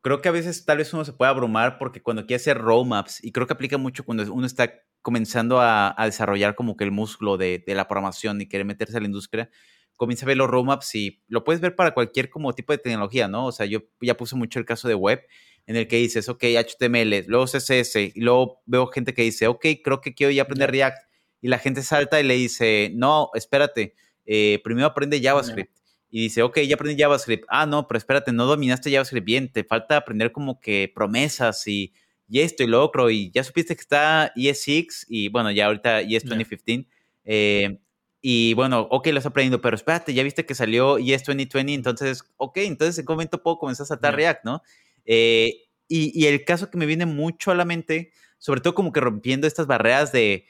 creo que a veces tal vez uno se puede abrumar porque cuando quiere hacer roadmaps, y creo que aplica mucho cuando uno está comenzando a, desarrollar como que el músculo de, de, la programación y quiere meterse a la industria, comienza a ver los roadmaps y lo puedes ver para cualquier como tipo de tecnología, ¿no? O sea, yo ya puse mucho el caso de web en el que dices, ok, HTML, luego CSS, y luego veo gente que dice, ok, creo que quiero ya aprender React y la gente salta y le dice, no, espérate, eh, primero aprende JavaScript. Y dice, ok, ya aprendí JavaScript. Ah, no, pero espérate, no dominaste JavaScript bien, te falta aprender como que promesas y, y esto y lo otro. Y ya supiste que está ES6 y bueno, ya ahorita ES 2015. Eh, y bueno, ok, lo has aprendido, pero espérate, ya viste que salió ES 2020, entonces, ok, entonces en qué momento puedo comenzar a saltar React, ¿no? Eh, y, y, el caso que me viene mucho a la mente, sobre todo como que rompiendo estas barreras de,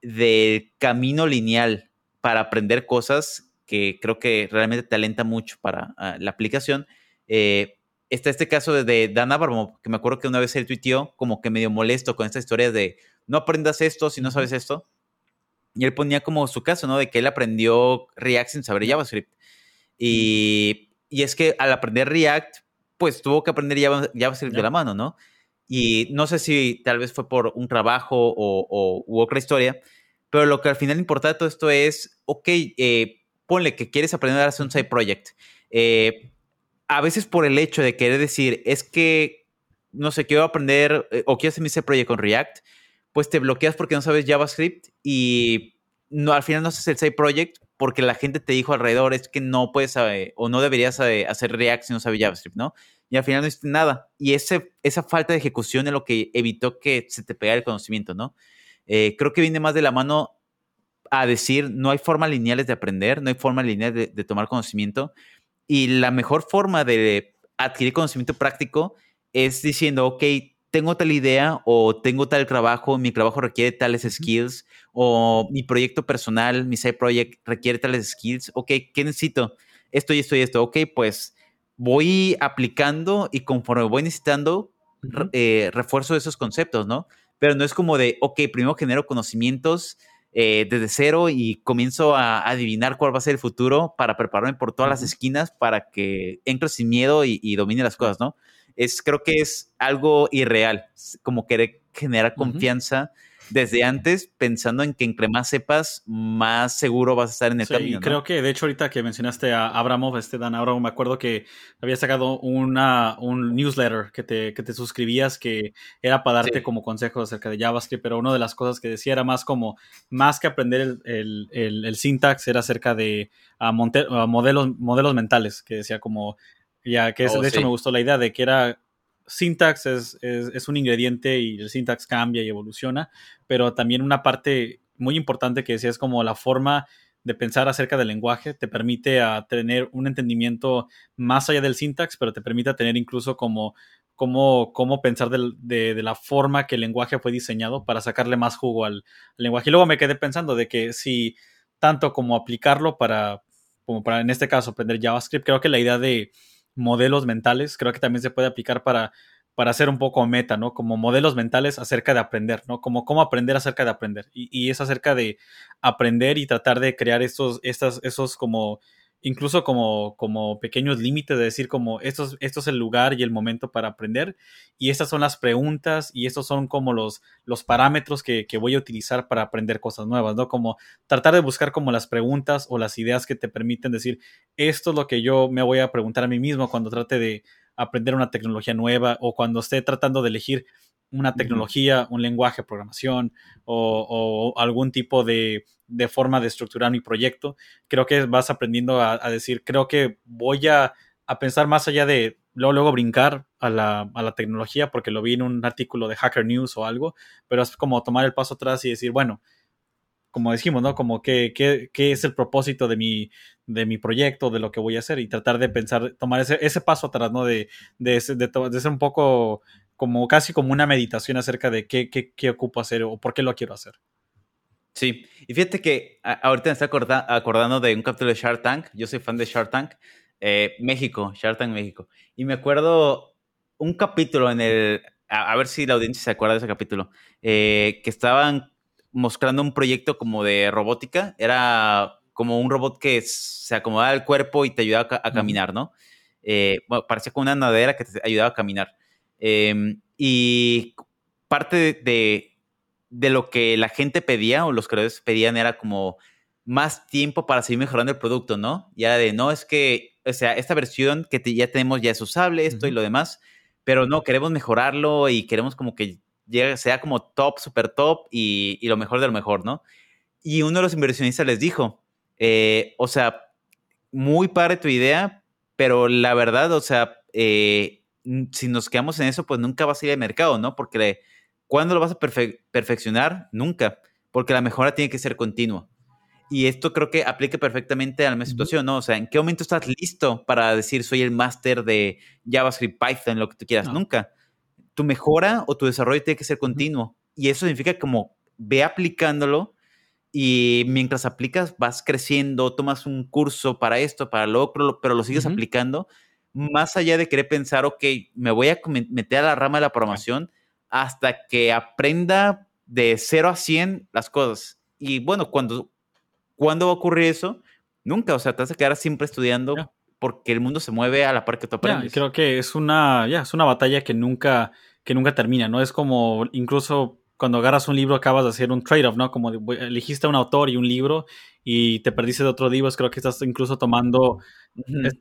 del camino lineal para aprender cosas que creo que realmente te alenta mucho para ah, la aplicación. Eh, está este caso de, Dan Abramov, que me acuerdo que una vez él tuiteó como que medio molesto con esta historia de no aprendas esto si no sabes esto. Y él ponía como su caso, ¿no? De que él aprendió React sin saber JavaScript. Y, y es que al aprender React, pues tuvo que aprender JavaScript de la mano, ¿no? Y no sé si tal vez fue por un trabajo o, u otra historia, pero lo que al final importa de todo esto es, ok, eh, ponle que quieres aprender a hacer un side project. Eh, a veces por el hecho de querer decir, es que, no sé, quiero aprender eh, o quiero hacer mi side project con React, pues te bloqueas porque no sabes JavaScript y no, al final no haces el side project porque la gente te dijo alrededor es que no puedes o no deberías hacer React si no sabes JavaScript, ¿no? y al final no hiciste nada. Y ese, esa falta de ejecución es lo que evitó que se te pegara el conocimiento, ¿no? Eh, creo que viene más de la mano a decir, no hay formas lineales de aprender, no hay forma lineal de, tomar conocimiento. Y la mejor forma de adquirir conocimiento práctico es diciendo, ok, tengo tal idea o tengo tal trabajo, mi trabajo requiere tales skills o mi proyecto personal, mi side project requiere tales skills, ok, ¿qué necesito? Esto y esto y esto, ok, pues voy aplicando y conforme voy necesitando, eh, refuerzo esos conceptos, ¿no? Pero no es como de, ok, primero genero conocimientos eh, desde cero y comienzo a adivinar cuál va a ser el futuro para prepararme por todas las esquinas para que entre sin miedo y, domine las cosas, ¿no? Es, creo que es algo irreal, como querer generar confianza desde antes pensando en que entre más sepas, más seguro vas a estar en el sí, Creo que, de hecho, ahorita que mencionaste a Abramov, este Dan Abramov, me acuerdo que había sacado una, un newsletter que te, que te suscribías que era para darte como consejos acerca de JavaScript, pero una de las cosas que decía era más como, más que aprender el, el, el, syntax, era acerca de modelos, modelos mentales, que decía como, ya que oh, de hecho me gustó la idea de que era syntax es, es, un ingrediente y el syntax cambia y evoluciona, pero también una parte muy importante que decía es como la forma de pensar acerca del lenguaje te permite a tener un entendimiento más allá del syntax, pero te permite tener incluso como cómo, cómo pensar de, de, la forma que el lenguaje fue diseñado para sacarle más jugo al, lenguaje. Y luego me quedé pensando de que si tanto como aplicarlo para, como para en este caso aprender JavaScript, creo que la idea de modelos mentales, creo que también se puede aplicar para, para hacer un poco meta, ¿no? Como modelos mentales acerca de aprender, ¿no? Como cómo aprender acerca de aprender. Y, y es acerca de aprender y tratar de crear estos, estas, esos como incluso como, como pequeños límites de decir como esto, esto es el lugar y el momento para aprender y estas son las preguntas y estos son como los, los parámetros que, que, voy a utilizar para aprender cosas nuevas, ¿no? Como tratar de buscar como las preguntas o las ideas que te permiten decir esto es lo que yo me voy a preguntar a mí mismo cuando trate de aprender una tecnología nueva o cuando esté tratando de elegir una tecnología, un lenguaje de programación o, algún tipo de, forma de estructurar mi proyecto, creo que vas aprendiendo a, decir, creo que voy a, pensar más allá de luego, luego brincar a la, a la, tecnología, porque lo vi en un artículo de Hacker News o algo, pero es como tomar el paso atrás y decir, bueno, como dijimos, ¿no? Como qué, qué, qué es el propósito de mi, de mi proyecto, de lo que voy a hacer y tratar de pensar, tomar ese, ese paso atrás, ¿no? De, de, de, de, ser un poco como casi como una meditación acerca de qué, qué, qué ocupo hacer o por qué lo quiero hacer. Sí, y fíjate que ahorita me estoy acordando de un capítulo de Shark Tank. Yo soy fan de Shark Tank. Eh, México, Shark Tank México. Y me acuerdo un capítulo en el. A, ver si la audiencia se acuerda de ese capítulo. Eh, que estaban mostrando un proyecto como de robótica. Era como un robot que se acomodaba al cuerpo y te ayudaba a, caminar, ¿no? Eh, bueno, parecía como una nadadera que te ayudaba a caminar. Em, y parte de, de, lo que la gente pedía o los creadores pedían era como más tiempo para seguir mejorando el producto, ¿no? Ya de, no, es que, o sea, esta versión que ya tenemos ya es usable, esto y lo demás, pero no, queremos mejorarlo y queremos como que llegue, sea como top, super top y, lo mejor de lo mejor, ¿no? Y uno de los inversionistas les dijo, eh, o sea, muy padre tu idea, pero la verdad, o sea, eh, si nos quedamos en eso, pues nunca vas a ir al mercado, ¿no? Porque ¿cuándo lo vas a perfeccionar? Nunca, porque la mejora tiene que ser continua. Y esto creo que aplica perfectamente a la misma situación, ¿no? O sea, ¿en qué momento estás listo para decir soy el máster de JavaScript, Python, lo que tú quieras? Nunca. Tu mejora o tu desarrollo tiene que ser continuo. Y eso significa como ve aplicándolo y mientras aplicas vas creciendo, tomas un curso para esto, para lo otro, pero lo sigues aplicando. Más allá de querer pensar, ok, me voy a meter a la rama de la programación hasta que aprenda de 0 a 100 las cosas. Y bueno, cuando ¿Cuándo va a ocurrir eso? Nunca, o sea, te vas a quedar siempre estudiando porque el mundo se mueve a la par que tú aprendes. creo que es una, ya, es una batalla que nunca, que nunca termina, ¿no? Es como incluso cuando agarras un libro acabas de hacer un trade-off, ¿no? Como elegiste un autor y un libro y te perdiste de otro libro, creo que estás incluso tomando...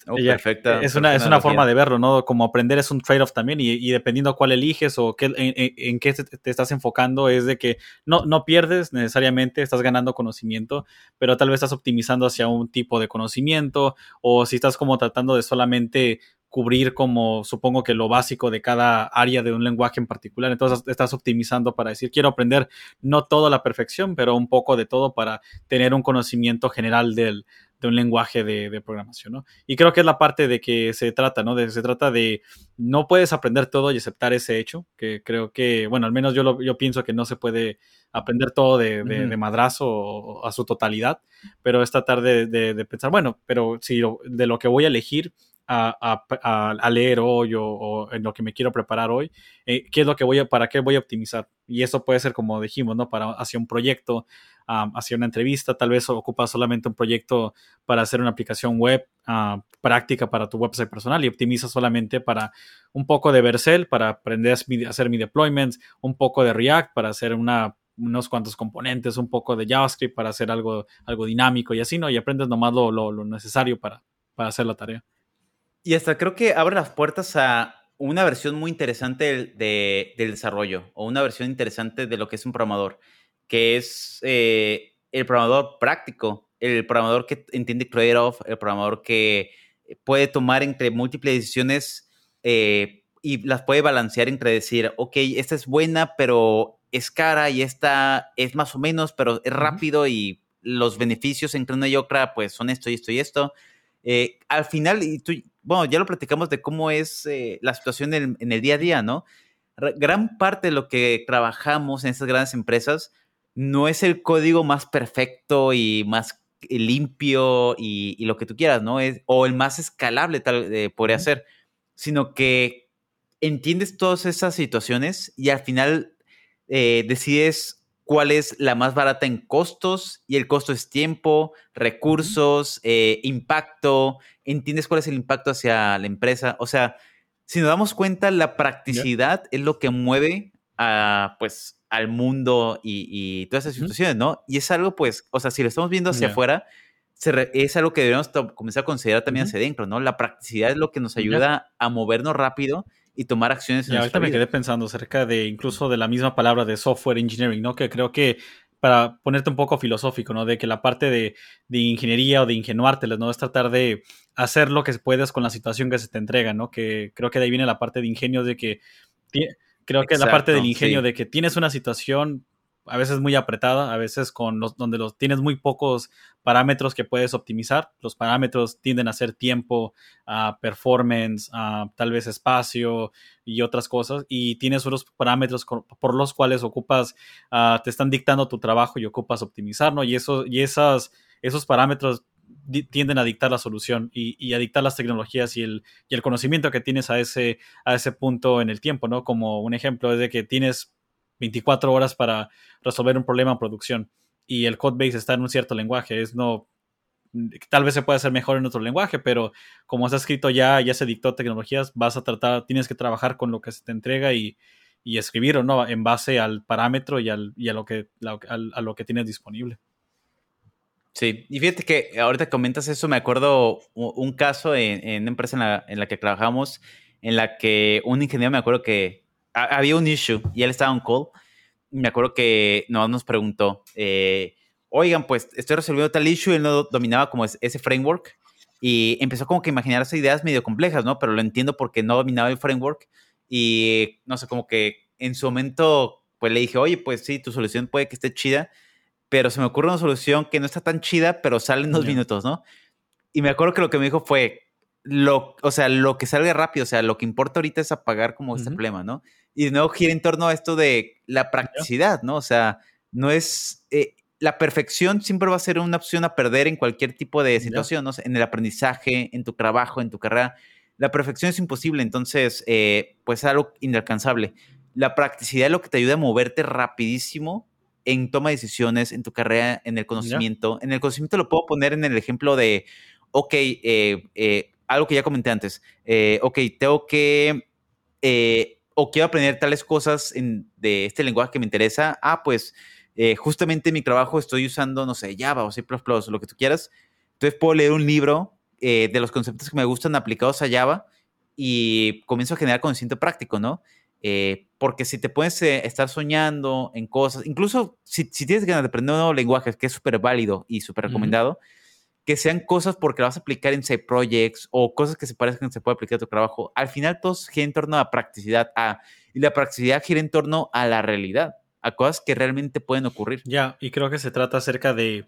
Oh, perfecta, es una, es una forma de verlo, ¿no? Como aprender es un trade-off también y, y, dependiendo cuál eliges o qué, en, qué te, estás enfocando es de que no, no pierdes necesariamente, estás ganando conocimiento, pero tal vez estás optimizando hacia un tipo de conocimiento o si estás como tratando de solamente cubrir como supongo que lo básico de cada área de un lenguaje en particular. Entonces estás optimizando para decir, quiero aprender no todo a la perfección, pero un poco de todo para tener un conocimiento general del, de un lenguaje de, programación, ¿no? Y creo que es la parte de que se trata, ¿no? De, se trata de no puedes aprender todo y aceptar ese hecho, que creo que, bueno, al menos yo, lo, yo pienso que no se puede aprender todo de, de, madrazo a su totalidad, pero es tratar de, pensar, bueno, pero si de lo que voy a elegir a, leer hoy o, en lo que me quiero preparar hoy, eh, qué es lo que voy a, para qué voy a optimizar. Y eso puede ser, como dijimos, ¿no? Para hacia un proyecto, hacia una entrevista, tal vez ocupas solamente un proyecto para hacer una aplicación web ah, práctica para tu website personal y optimizas solamente para un poco de Vercel, para aprender a hacer mi deployment, un poco de React para hacer una unos cuantos componentes, un poco de JavaScript para hacer algo, algo dinámico y así, ¿no? Y aprendes nomás lo, lo, necesario para, para hacer la tarea. Y hasta creo que abre las puertas a una versión muy interesante del, desarrollo o una versión interesante de lo que es un programador, que es eh, el programador práctico, el programador que entiende trade-off, el programador que puede tomar entre múltiples decisiones eh, y las puede balancear entre decir, ok, esta es buena, pero es cara y esta es más o menos, pero es rápido y los beneficios entre una y otra, pues son esto y esto y esto. Eh, al final, y tú, bueno, ya lo platicamos de cómo es eh, la situación en, el día a día, ¿no? Gran parte de lo que trabajamos en estas grandes empresas no es el código más perfecto y más limpio y, lo que tú quieras, ¿no? Es, o el más escalable tal eh, podría ser, sino que entiendes todas esas situaciones y al final decides cuál es la más barata en costos y el costo es tiempo, recursos, eh, impacto, entiendes cuál es el impacto hacia la empresa. O sea, si nos damos cuenta, la practicidad es lo que mueve a, pues, al mundo y, todas esas situaciones, ¿no? Y es algo, pues, o sea, si lo estamos viendo hacia afuera, es algo que debemos comenzar a considerar también hacia adentro, ¿no? La practicidad es lo que nos ayuda a movernos rápido y tomar acciones. En y ahorita me quedé pensando acerca de incluso de la misma palabra de software engineering, ¿no? Que creo que para ponerte un poco filosófico, ¿no? De que la parte de, de ingeniería o de ingenuárteles, ¿no? Es tratar de hacer lo que puedes con la situación que se te entrega, ¿no? Que creo que de ahí viene la parte de ingenio de que... Creo que es la parte del ingenio de que tienes una situación, a veces muy apretada, a veces con los, donde los, tienes muy pocos parámetros que puedes optimizar. Los parámetros tienden a ser tiempo, performance, tal vez espacio y otras cosas. Y tienes unos parámetros por los cuales ocupas, ah, te están dictando tu trabajo y ocupas optimizar, ¿no? Y, eso, y esas, esos parámetros tienden a dictar la solución y, a dictar las tecnologías y el, y el conocimiento que tienes a ese, a ese punto en el tiempo, ¿no? Como un ejemplo es de que tienes 24 horas para resolver un problema en producción y el codebase está en un cierto lenguaje. Es no, tal vez se puede hacer mejor en otro lenguaje, pero como está escrito ya, ya se dictó tecnologías, vas a tratar, tienes que trabajar con lo que se te entrega y, y escribir o no en base al parámetro y, al, y a, lo que, a, lo que tienes disponible. Sí, y fíjate que ahorita comentas eso, me acuerdo un caso en, en una empresa en la, en la, que trabajamos, en la que un ingeniero, me acuerdo que había un issue y él estaba en call, me acuerdo que no, nos preguntó, eh, oigan, pues estoy resolviendo tal issue, él no dominaba como ese framework y empezó como que a imaginarse ideas medio complejas, ¿no? Pero lo entiendo porque no dominaba el framework y no sé, como que en su momento, pues le dije, oye, pues sí, tu solución puede que esté chida, pero se me ocurre una solución que no está tan chida, pero sale en dos minutos, ¿no? Y me acuerdo que lo que me dijo fue, lo, o sea, lo que salga rápido, o sea, lo que importa ahorita es apagar como este problema, ¿no? Y de nuevo gira en torno a esto de la practicidad, ¿no? O sea, no es, eh, la perfección siempre va a ser una opción a perder en cualquier tipo de situación, ¿no? En el aprendizaje, en tu trabajo, en tu carrera. La perfección es imposible, entonces, eh, pues es algo inalcanzable. La practicidad es lo que te ayuda a moverte rapidísimo en toma de decisiones, en tu carrera, en el conocimiento. En el conocimiento lo puedo poner en el ejemplo de, ok, eh, eh, algo que ya comenté antes, ok, tengo que, o quiero aprender tales cosas de este lenguaje que me interesa, ah, pues eh, justamente en mi trabajo estoy usando, no sé, Java o C++, lo que tú quieras. Entonces puedo leer un libro eh, de los conceptos que me gustan aplicados a Java y comienzo a generar conocimiento práctico, ¿no? Eh, porque si te puedes estar soñando en cosas, incluso si, tienes ganas de aprender un nuevo lenguaje, que es súper válido y súper recomendado, que sean cosas porque las vas a aplicar en side projects o cosas que se parezcan que se puede aplicar a tu trabajo. Al final todo gira en torno a practicidad, a, y la practicidad gira en torno a la realidad a cosas que realmente pueden ocurrir. Ya, y creo que se trata acerca de,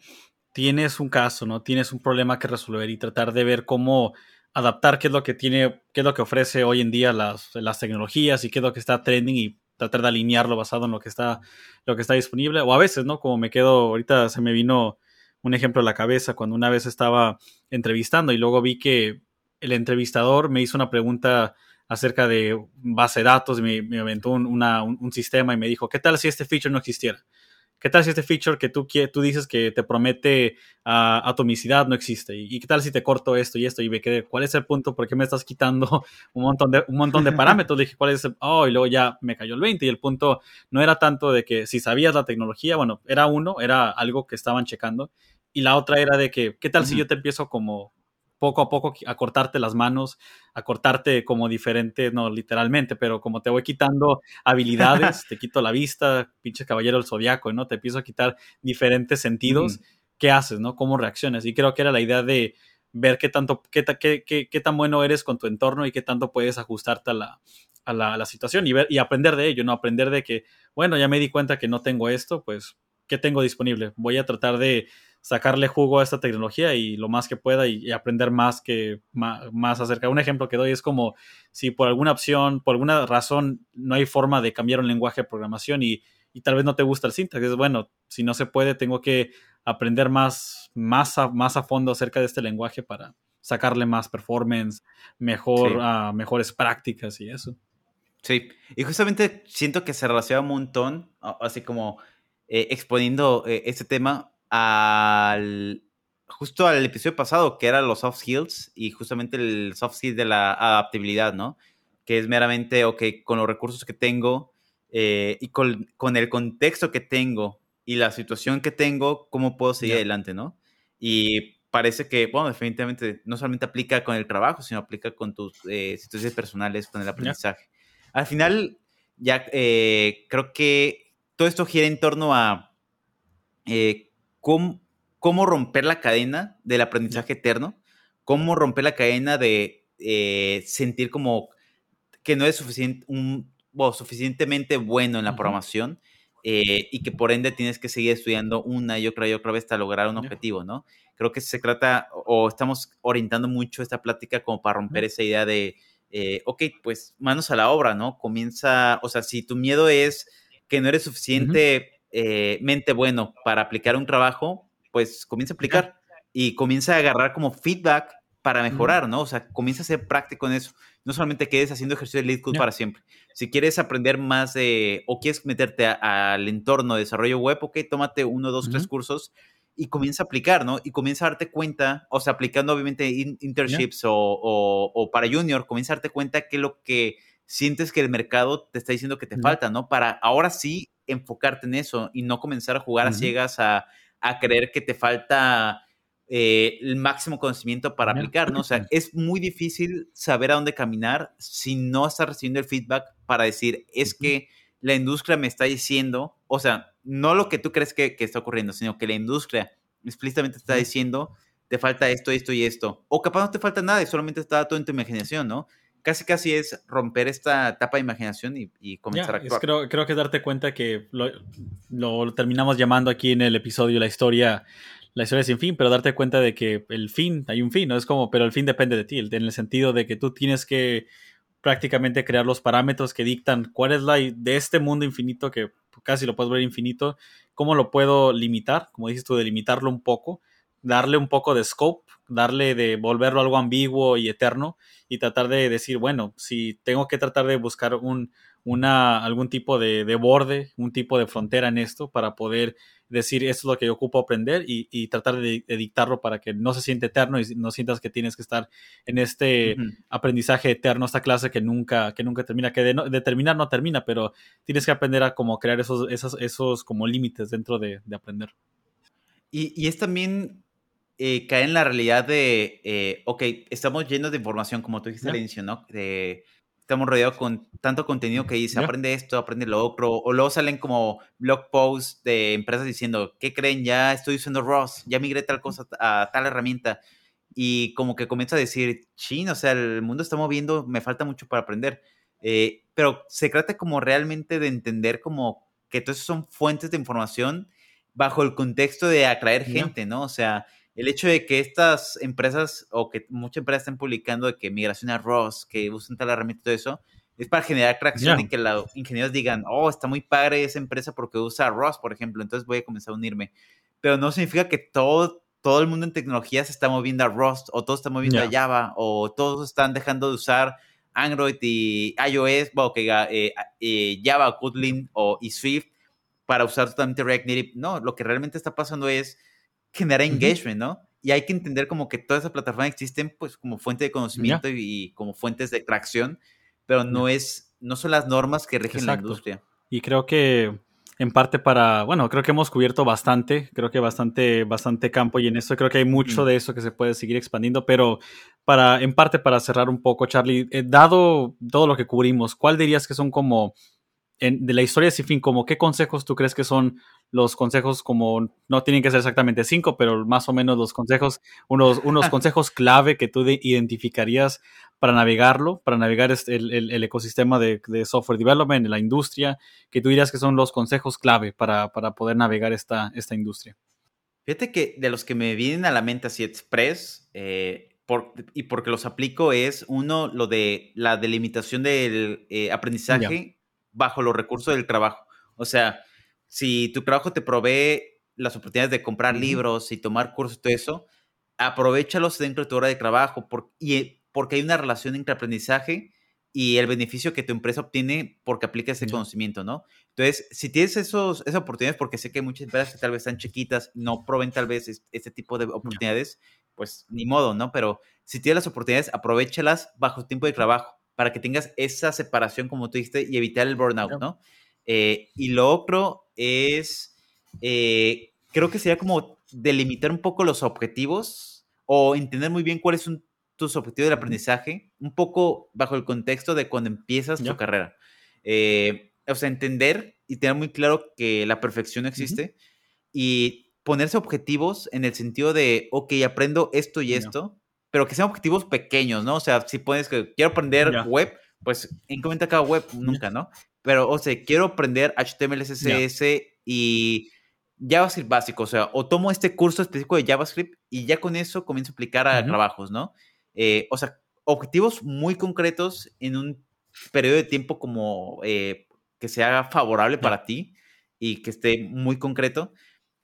tienes un caso, ¿no? Tienes un problema que resolver y tratar de ver cómo adaptar qué es lo que tiene, qué es lo que ofrece hoy en día las, las tecnologías y qué es lo que está trending y tratar de alinearlo basado en lo que está, lo que está disponible. O a veces, ¿no? Como me quedo, ahorita se me vino un ejemplo a la cabeza cuando una vez estaba entrevistando y luego vi que el entrevistador me hizo una pregunta acerca de base de datos, me, aventó un, un, sistema y me dijo, ¿qué tal si este feature no existiera? ¿Qué tal si este feature que tú, tú dices que te promete uh, atomicidad no existe? ¿Y, qué tal si te corto esto y esto? Y me quedé, ¿cuál es el punto? ¿Por qué me estás quitando *laughs* un montón de, un montón de parámetros? Le dije, ¿cuál es el? Oh, y luego ya me cayó el 20 y el punto no era tanto de que si sabías la tecnología, bueno, era uno, era algo que estaban checando. Y la otra era de que, ¿qué tal si yo te empiezo como poco a poco a cortarte las manos, a cortarte como diferente, no literalmente, pero como te voy quitando habilidades, te quito la vista, pinche caballero del zodiaco, ¿no? Te empiezo a quitar diferentes sentidos. ¿Qué haces, no? ¿Cómo reaccionas? Y creo que era la idea de ver qué tanto, qué, qué, qué, tan bueno eres con tu entorno y qué tanto puedes ajustarte a la, a la, a la situación y, ver, y aprender de ello, ¿no? Aprender de que, bueno, ya me di cuenta que no tengo esto, pues, ¿qué tengo disponible? Voy a tratar de sacarle jugo a esta tecnología y lo más que pueda y, aprender más que más, acerca. Un ejemplo que doy es como si por alguna opción, por alguna razón, no hay forma de cambiar un lenguaje de programación y, tal vez no te gusta el syntax. Bueno, si no se puede, tengo que aprender más, más, a, más a fondo acerca de este lenguaje para sacarle más performance, mejor, ah, mejores prácticas y eso. Sí, y justamente siento que se relaciona un montón, así como eh, exponiendo eh, este tema al justo al episodio pasado, que era los soft skills y justamente el soft skill de la adaptabilidad, ¿no? Que es meramente, ok, con los recursos que tengo eh, y con, el contexto que tengo y la situación que tengo, ¿cómo puedo seguir adelante, ¿no? Y parece que, bueno, definitivamente no solamente aplica con el trabajo, sino aplica con tus eh, situaciones personales, con el aprendizaje. Al final, ya eh, creo que todo esto gira en torno a cómo, romper la cadena del aprendizaje eterno, cómo romper la cadena de eh, sentir como que no es suficiente, un, suficientemente bueno en la programación eh, y que por ende tienes que seguir estudiando una y otra y otra vez hasta lograr un objetivo, ¿no? Creo que se trata, o estamos orientando mucho esta plática como para romper esa idea de, eh, ok, pues manos a la obra, ¿no? Comienza, o sea, si tu miedo es que no eres suficiente eh, mente bueno para aplicar un trabajo, pues comienza a aplicar y comienza a agarrar como feedback para mejorar, ¿no? O sea, comienza a ser práctico en eso. No solamente quedes haciendo ejercicio de lead code para siempre. Si quieres aprender más de, o quieres meterte al entorno de desarrollo web, ok, tómate uno, dos, tres cursos y comienza a aplicar, ¿no? Y comienza a darte cuenta, o sea, aplicando obviamente internships o, o, para junior, comienza a darte cuenta que lo que sientes que el mercado te está diciendo que te falta, ¿no? Para ahora sí enfocarte en eso y no comenzar a jugar a ciegas a, a creer que te falta eh, el máximo conocimiento para aplicar, ¿no? O sea, *clears throat* es muy difícil saber a dónde caminar si no estás recibiendo el feedback para decir, es que la industria me está diciendo, o sea, no lo que tú crees que, está ocurriendo, sino que la industria explícitamente está diciendo, te falta esto, esto y esto. O capaz no te falta nada y solamente está todo en tu imaginación, ¿no? Casi, casi es romper esta etapa de imaginación y, comenzar a actuar. creo, creo, que darte cuenta que lo, lo, terminamos llamando aquí en el episodio la historia la historia sin fin, pero darte cuenta de que el fin, hay un fin, ¿no? Es como, pero el fin depende de ti, en el sentido de que tú tienes que prácticamente crear los parámetros que dictan cuál es la de este mundo infinito que casi lo puedes ver infinito, cómo lo puedo limitar, como dices tú, de limitarlo un poco, darle un poco de scope, darle de volverlo algo ambiguo y eterno y tratar de decir, bueno, si tengo que tratar de buscar un, una, algún tipo de, de borde, un tipo de frontera en esto para poder decir esto es lo que yo ocupo aprender y, tratar de, dictarlo para que no se siente eterno y no sientas que tienes que estar en este aprendizaje eterno, esta clase que nunca, que nunca termina, que de, terminar no termina, pero tienes que aprender a como crear esos, esos, esos como límites dentro de, aprender. Y, es también eh, caer en la realidad de, eh, ok, estamos llenos de información, como tú dijiste al inicio, ¿no? De, estamos rodeados con tanto contenido que dice, aprende esto, aprende lo otro, o luego salen como blog posts de empresas diciendo, ¿qué creen? Ya estoy usando ROS, ya migré tal cosa a tal herramienta, y como que comienza a decir, chin, o sea, el mundo está moviendo, me falta mucho para aprender. Eh, pero se trata como realmente de entender como que todas son fuentes de información bajo el contexto de atraer gente, ¿no? O sea, el hecho de que estas empresas o que muchas empresas estén publicando de que migración a ROS, que usan tal herramienta y todo eso, es para generar tracción y que los ingenieros digan, oh, está muy padre esa empresa porque usa ROS, por ejemplo, entonces voy a comenzar a unirme. Pero no significa que todo, todo el mundo en tecnología se está moviendo a Rust o todo está moviendo a Java o todos están dejando de usar Android y iOS, bueno, que, eh, eh, Java, Kotlin o y Swift para usar totalmente React Native. No, lo que realmente está pasando es genera engagement, ¿no? Y hay que entender como que todas esas plataformas existen pues como fuente de conocimiento y, como fuentes de tracción, pero no es, no son las normas que rigen la industria. Y creo que en parte para, bueno, creo que hemos cubierto bastante, creo que bastante, bastante campo y en eso creo que hay mucho de eso que se puede seguir expandiendo, pero para, en parte para cerrar un poco, Charlie, eh, dado todo lo que cubrimos, ¿cuál dirías que son como de la historia sin fin, como qué consejos tú crees que son los consejos como, no tienen que ser exactamente cinco, pero más o menos los consejos, unos, unos *laughs* consejos clave que tú identificarías para navegarlo, para navegar este, el, ecosistema de, software development, de la industria, que tú dirías que son los consejos clave para, poder navegar esta, esta industria. Fíjate que de los que me vienen a la mente así express, eh, y porque los aplico, es uno, lo de la delimitación del eh, aprendizaje bajo los recursos del trabajo. O sea, si tu trabajo te provee las oportunidades de comprar libros y tomar cursos y todo eso, aprovechalos dentro de tu hora de trabajo y, porque hay una relación entre aprendizaje y el beneficio que tu empresa obtiene porque aplica ese conocimiento, ¿no? Entonces, si tienes esos, esas oportunidades, porque sé que hay muchas empresas que tal vez están chiquitas, no proveen tal vez este tipo de oportunidades, pues ni modo, ¿no? Pero si tienes las oportunidades, aprovechalas bajo tiempo de trabajo para que tengas esa separación, como tú dijiste, y evitar el burnout, ¿no? Eh, y lo otro es, eh, creo que sería como delimitar un poco los objetivos o entender muy bien cuáles son tus objetivos del aprendizaje, un poco bajo el contexto de cuando empiezas tu carrera. Eh, o sea, entender y tener muy claro que la perfección no existe y ponerse objetivos en el sentido de, ok, aprendo esto y esto, pero que sean objetivos pequeños, ¿no? O sea, si pones que quiero aprender web, pues incrementa cada web, nunca, ¿no? Pero, o sea, quiero aprender HTML, CSS y JavaScript básico, o sea, o tomo este curso específico de JavaScript y ya con eso comienzo a aplicar a trabajos, ¿no? Eh, o sea, objetivos muy concretos en un periodo de tiempo como eh, que sea favorable para ti y que esté muy concreto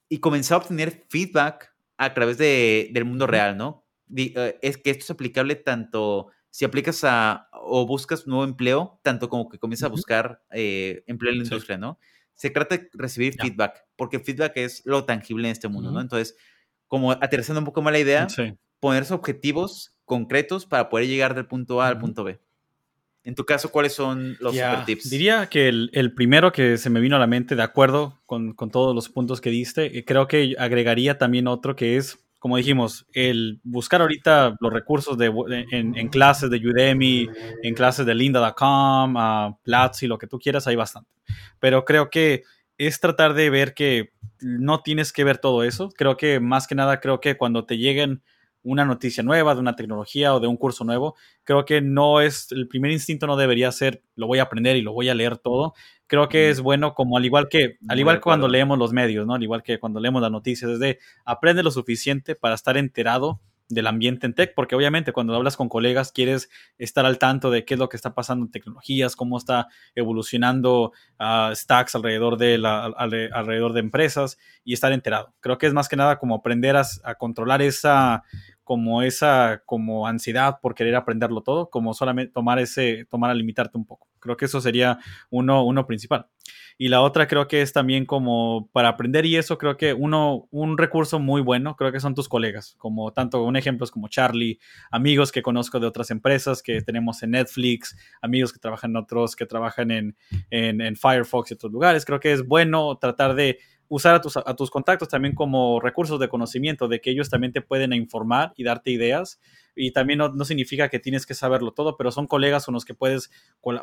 y comenzar a obtener feedback a través de, del mundo real, ¿no? eh, es que esto es aplicable tanto si aplicas a o buscas nuevo empleo, tanto como que comienzas a buscar eh, empleo en la industria, ¿no? Se trata de recibir feedback, porque feedback es lo tangible en este mundo, ¿no? Entonces, como aterrizando un poco más la idea, ponerse objetivos concretos para poder llegar del punto A al punto B. En tu caso, ¿cuáles son los super tips? Diría que el, primero que se me vino a la mente, de acuerdo con, con todos los puntos que diste, eh, creo que agregaría también otro que es como dijimos, el buscar ahorita los recursos de, en, clases de Udemy, en clases de lynda.com, uh, Platzi, lo que tú quieras, hay bastante. Pero creo que es tratar de ver que no tienes que ver todo eso. Creo que más que nada, creo que cuando te lleguen una noticia nueva de una tecnología o de un curso nuevo, creo que no es, el primer instinto no debería ser, lo voy a aprender y lo voy a leer todo. Creo que es bueno como al igual que, al igual que cuando leemos los medios, ¿no? Al igual que cuando leemos las noticias, es de aprende lo suficiente para estar enterado del ambiente en tech, porque obviamente cuando hablas con colegas quieres estar al tanto de qué es lo que está pasando en tecnologías, cómo está evolucionando uh, stacks alrededor de, la, alrededor de empresas y estar enterado. Creo que es más que nada como aprender a, a controlar esa como esa como ansiedad por querer aprenderlo todo, como solamente tomar ese, tomar a limitarte un poco. Creo que eso sería uno, uno principal. Y la otra creo que es también como para aprender y eso creo que uno, un recurso muy bueno, creo que son tus colegas, como tanto un ejemplo es como Charlie, amigos que conozco de otras empresas que tenemos en Netflix, amigos que trabajan otros, que trabajan en, en Firefox y otros lugares. Creo que es bueno tratar de usar a tus, a tus contactos también como recursos de conocimiento, de que ellos también te pueden informar y darte ideas. Y también no, significa que tienes que saberlo todo, pero son colegas con los que puedes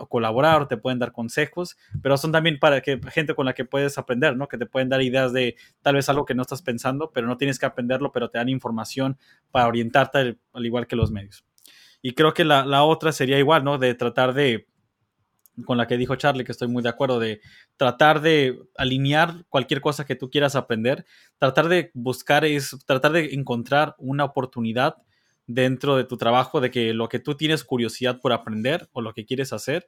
colaborar, te pueden dar consejos, pero son también para que gente con la que puedes aprender, ¿no? Que te pueden dar ideas de tal vez algo que no estás pensando, pero no tienes que aprenderlo, pero te dan información para orientarte al, igual que los medios. Y creo que la, la otra sería igual, ¿no? De tratar de con la que dijo Charlie, que estoy muy de acuerdo, de tratar de alinear cualquier cosa que tú quieras aprender, tratar de buscar es, tratar de encontrar una oportunidad dentro de tu trabajo de que lo que tú tienes curiosidad por aprender o lo que quieres hacer,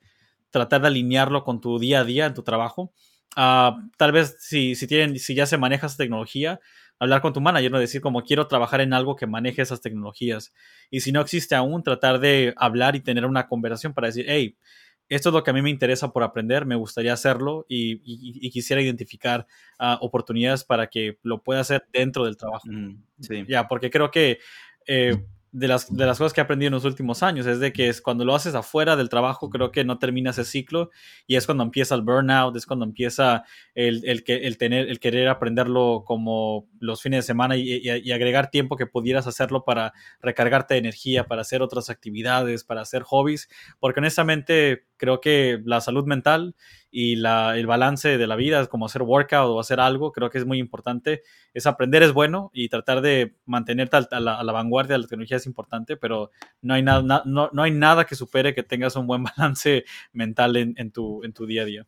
tratar de alinearlo con tu día a día en tu trabajo. Ah, tal vez si, si, tienen, si ya se maneja esa tecnología, hablar con tu manager, ¿no? decir como quiero trabajar en algo que maneje esas tecnologías. Y si no existe aún, tratar de hablar y tener una conversación para decir, hey, esto es lo que a mí me interesa por aprender, me gustaría hacerlo y, quisiera identificar ah, oportunidades para que lo pueda hacer dentro del trabajo. Mm, sí. Ya, porque creo que eh, de las, de las cosas que he aprendido en los últimos años es de que es cuando lo haces afuera del trabajo, creo que no termina ese ciclo y es cuando empieza el burnout, es cuando empieza el, el, el, tener, el querer aprenderlo como los fines de semana y, y, agregar tiempo que pudieras hacerlo para recargarte de energía, para hacer otras actividades, para hacer hobbies, porque honestamente creo que la salud mental y la, el balance de la vida, como hacer workout o hacer algo, creo que es muy importante. Es aprender es bueno y tratar de mantenerte a la, vanguardia de la tecnología es importante, pero no hay, nada, no, no, hay nada que supere que tengas un buen *laughs* balance mental en, en, tu, en tu día a día.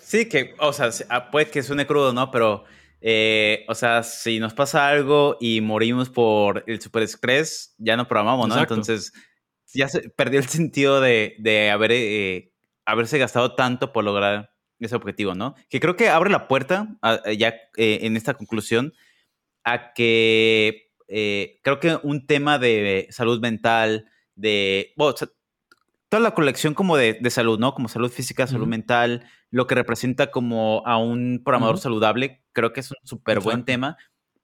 Sí, que, o sea, ah, puede que suene crudo, ¿no? Pero, eh, o sea, si nos pasa algo y morimos por el super estrés, ya no programamos, ¿no? Entonces, ya se perdió el sentido de, de haber eh, haberse gastado tanto por lograr ese objetivo, ¿no? Que creo que abre la puerta, ya eh, en esta conclusión, a que eh, creo que un tema de salud mental, de toda la colección como de, salud, ¿no? Como salud física, salud mental, lo que representa como a un programador saludable, creo que es un súper buen tema,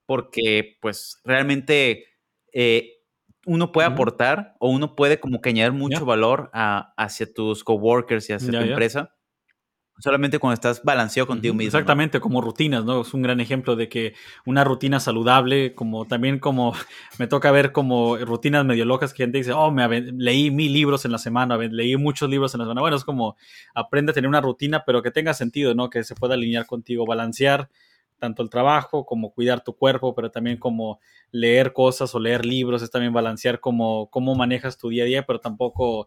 porque pues realmente eh, uno puede aportar o uno puede como que añadir mucho valor hacia tus coworkers y hacia tu empresa. Solamente cuando estás balanceado contigo mismo. Exactamente, como rutinas, ¿no? Es un gran ejemplo de que una rutina saludable, como también como *laughs* me toca ver como rutinas medio locas que gente dice, oh, me leí mil libros en la semana, leí muchos libros en la semana. Bueno, es como aprende a tener una rutina, pero que tenga sentido, ¿no? Que se pueda alinear contigo, balancear tanto el trabajo como cuidar tu cuerpo, pero también como leer cosas o leer libros, es también balancear como cómo manejas tu día a día, pero tampoco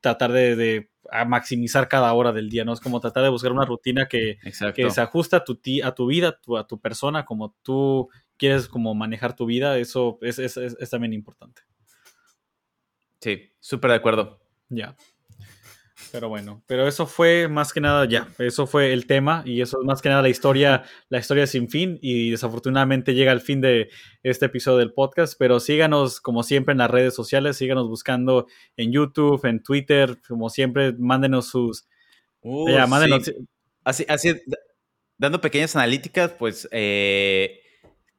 tratar de, maximizar cada hora del día, ¿no? Es como tratar de buscar una rutina que, que se ajusta a tu, a tu vida, a tu persona, como tú quieres como manejar tu vida, eso es, es, es también importante. Sí, súper de acuerdo. Ya. Pero bueno, pero eso fue más que nada ya, eso fue el tema y eso es más que nada la historia, la historia sin fin y desafortunadamente llega el fin de este episodio del podcast, pero síganos como siempre en las redes sociales, síganos buscando en YouTube, en Twitter, como siempre, mándenos sus... Uh, ya, mándenos... Así, así, dando pequeñas analíticas, pues... Eh,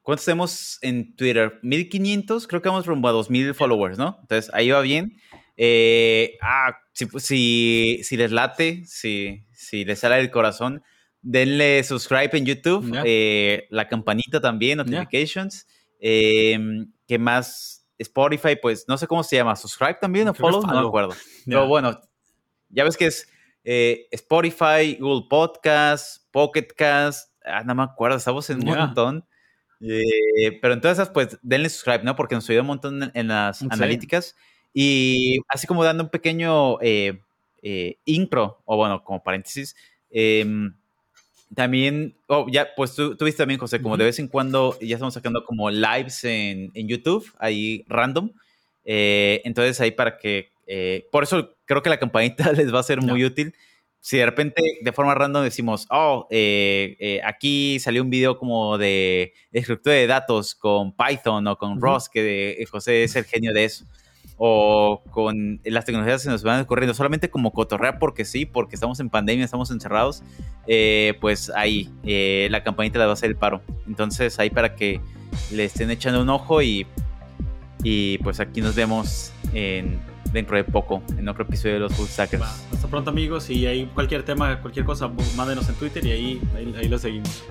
¿Cuántos tenemos en Twitter? 1500, creo que vamos rumbo a 2000 followers, ¿no? Entonces ahí va bien. Eh, ah, si, si, les late, si, si les sale el corazón, denle subscribe en YouTube, eh, la campanita también, notifications. Em, ¿Qué más? Spotify, pues no sé cómo se llama, subscribe también o follow, no me acuerdo. Pero bueno, ya ves que es eh, Spotify, Google Podcast, Pocket Cast, ah, no me acuerdo, estamos en un montón. pero entonces, pues denle subscribe, ¿no? Porque nos ayuda un montón en, las analíticas. Y así como dando un pequeño eh, eh, intro, o bueno, como paréntesis, em, también, oh, ya, pues tú, tú, viste también, José, como de vez en cuando ya estamos sacando como lives en, en YouTube, ahí random. Eh, entonces ahí para que, por eso creo que la campanita *laughs* les va a ser muy útil. Si de repente de forma random decimos, oh, aquí salió un video como de estructura de datos con Python o con Rust, que José es el genio de eso o con las tecnologías que nos van corriendo, solamente como cotorrear porque sí, porque estamos en pandemia, estamos encerrados, eh, pues ahí eh, la campanita le va a hacer el paro. Entonces ahí para que le estén echando un ojo y, y pues aquí nos vemos en, dentro de poco en otro episodio de los Full Stackers. hasta pronto amigos y ahí cualquier tema, cualquier cosa, mándenos en Twitter y ahí, ahí lo seguimos.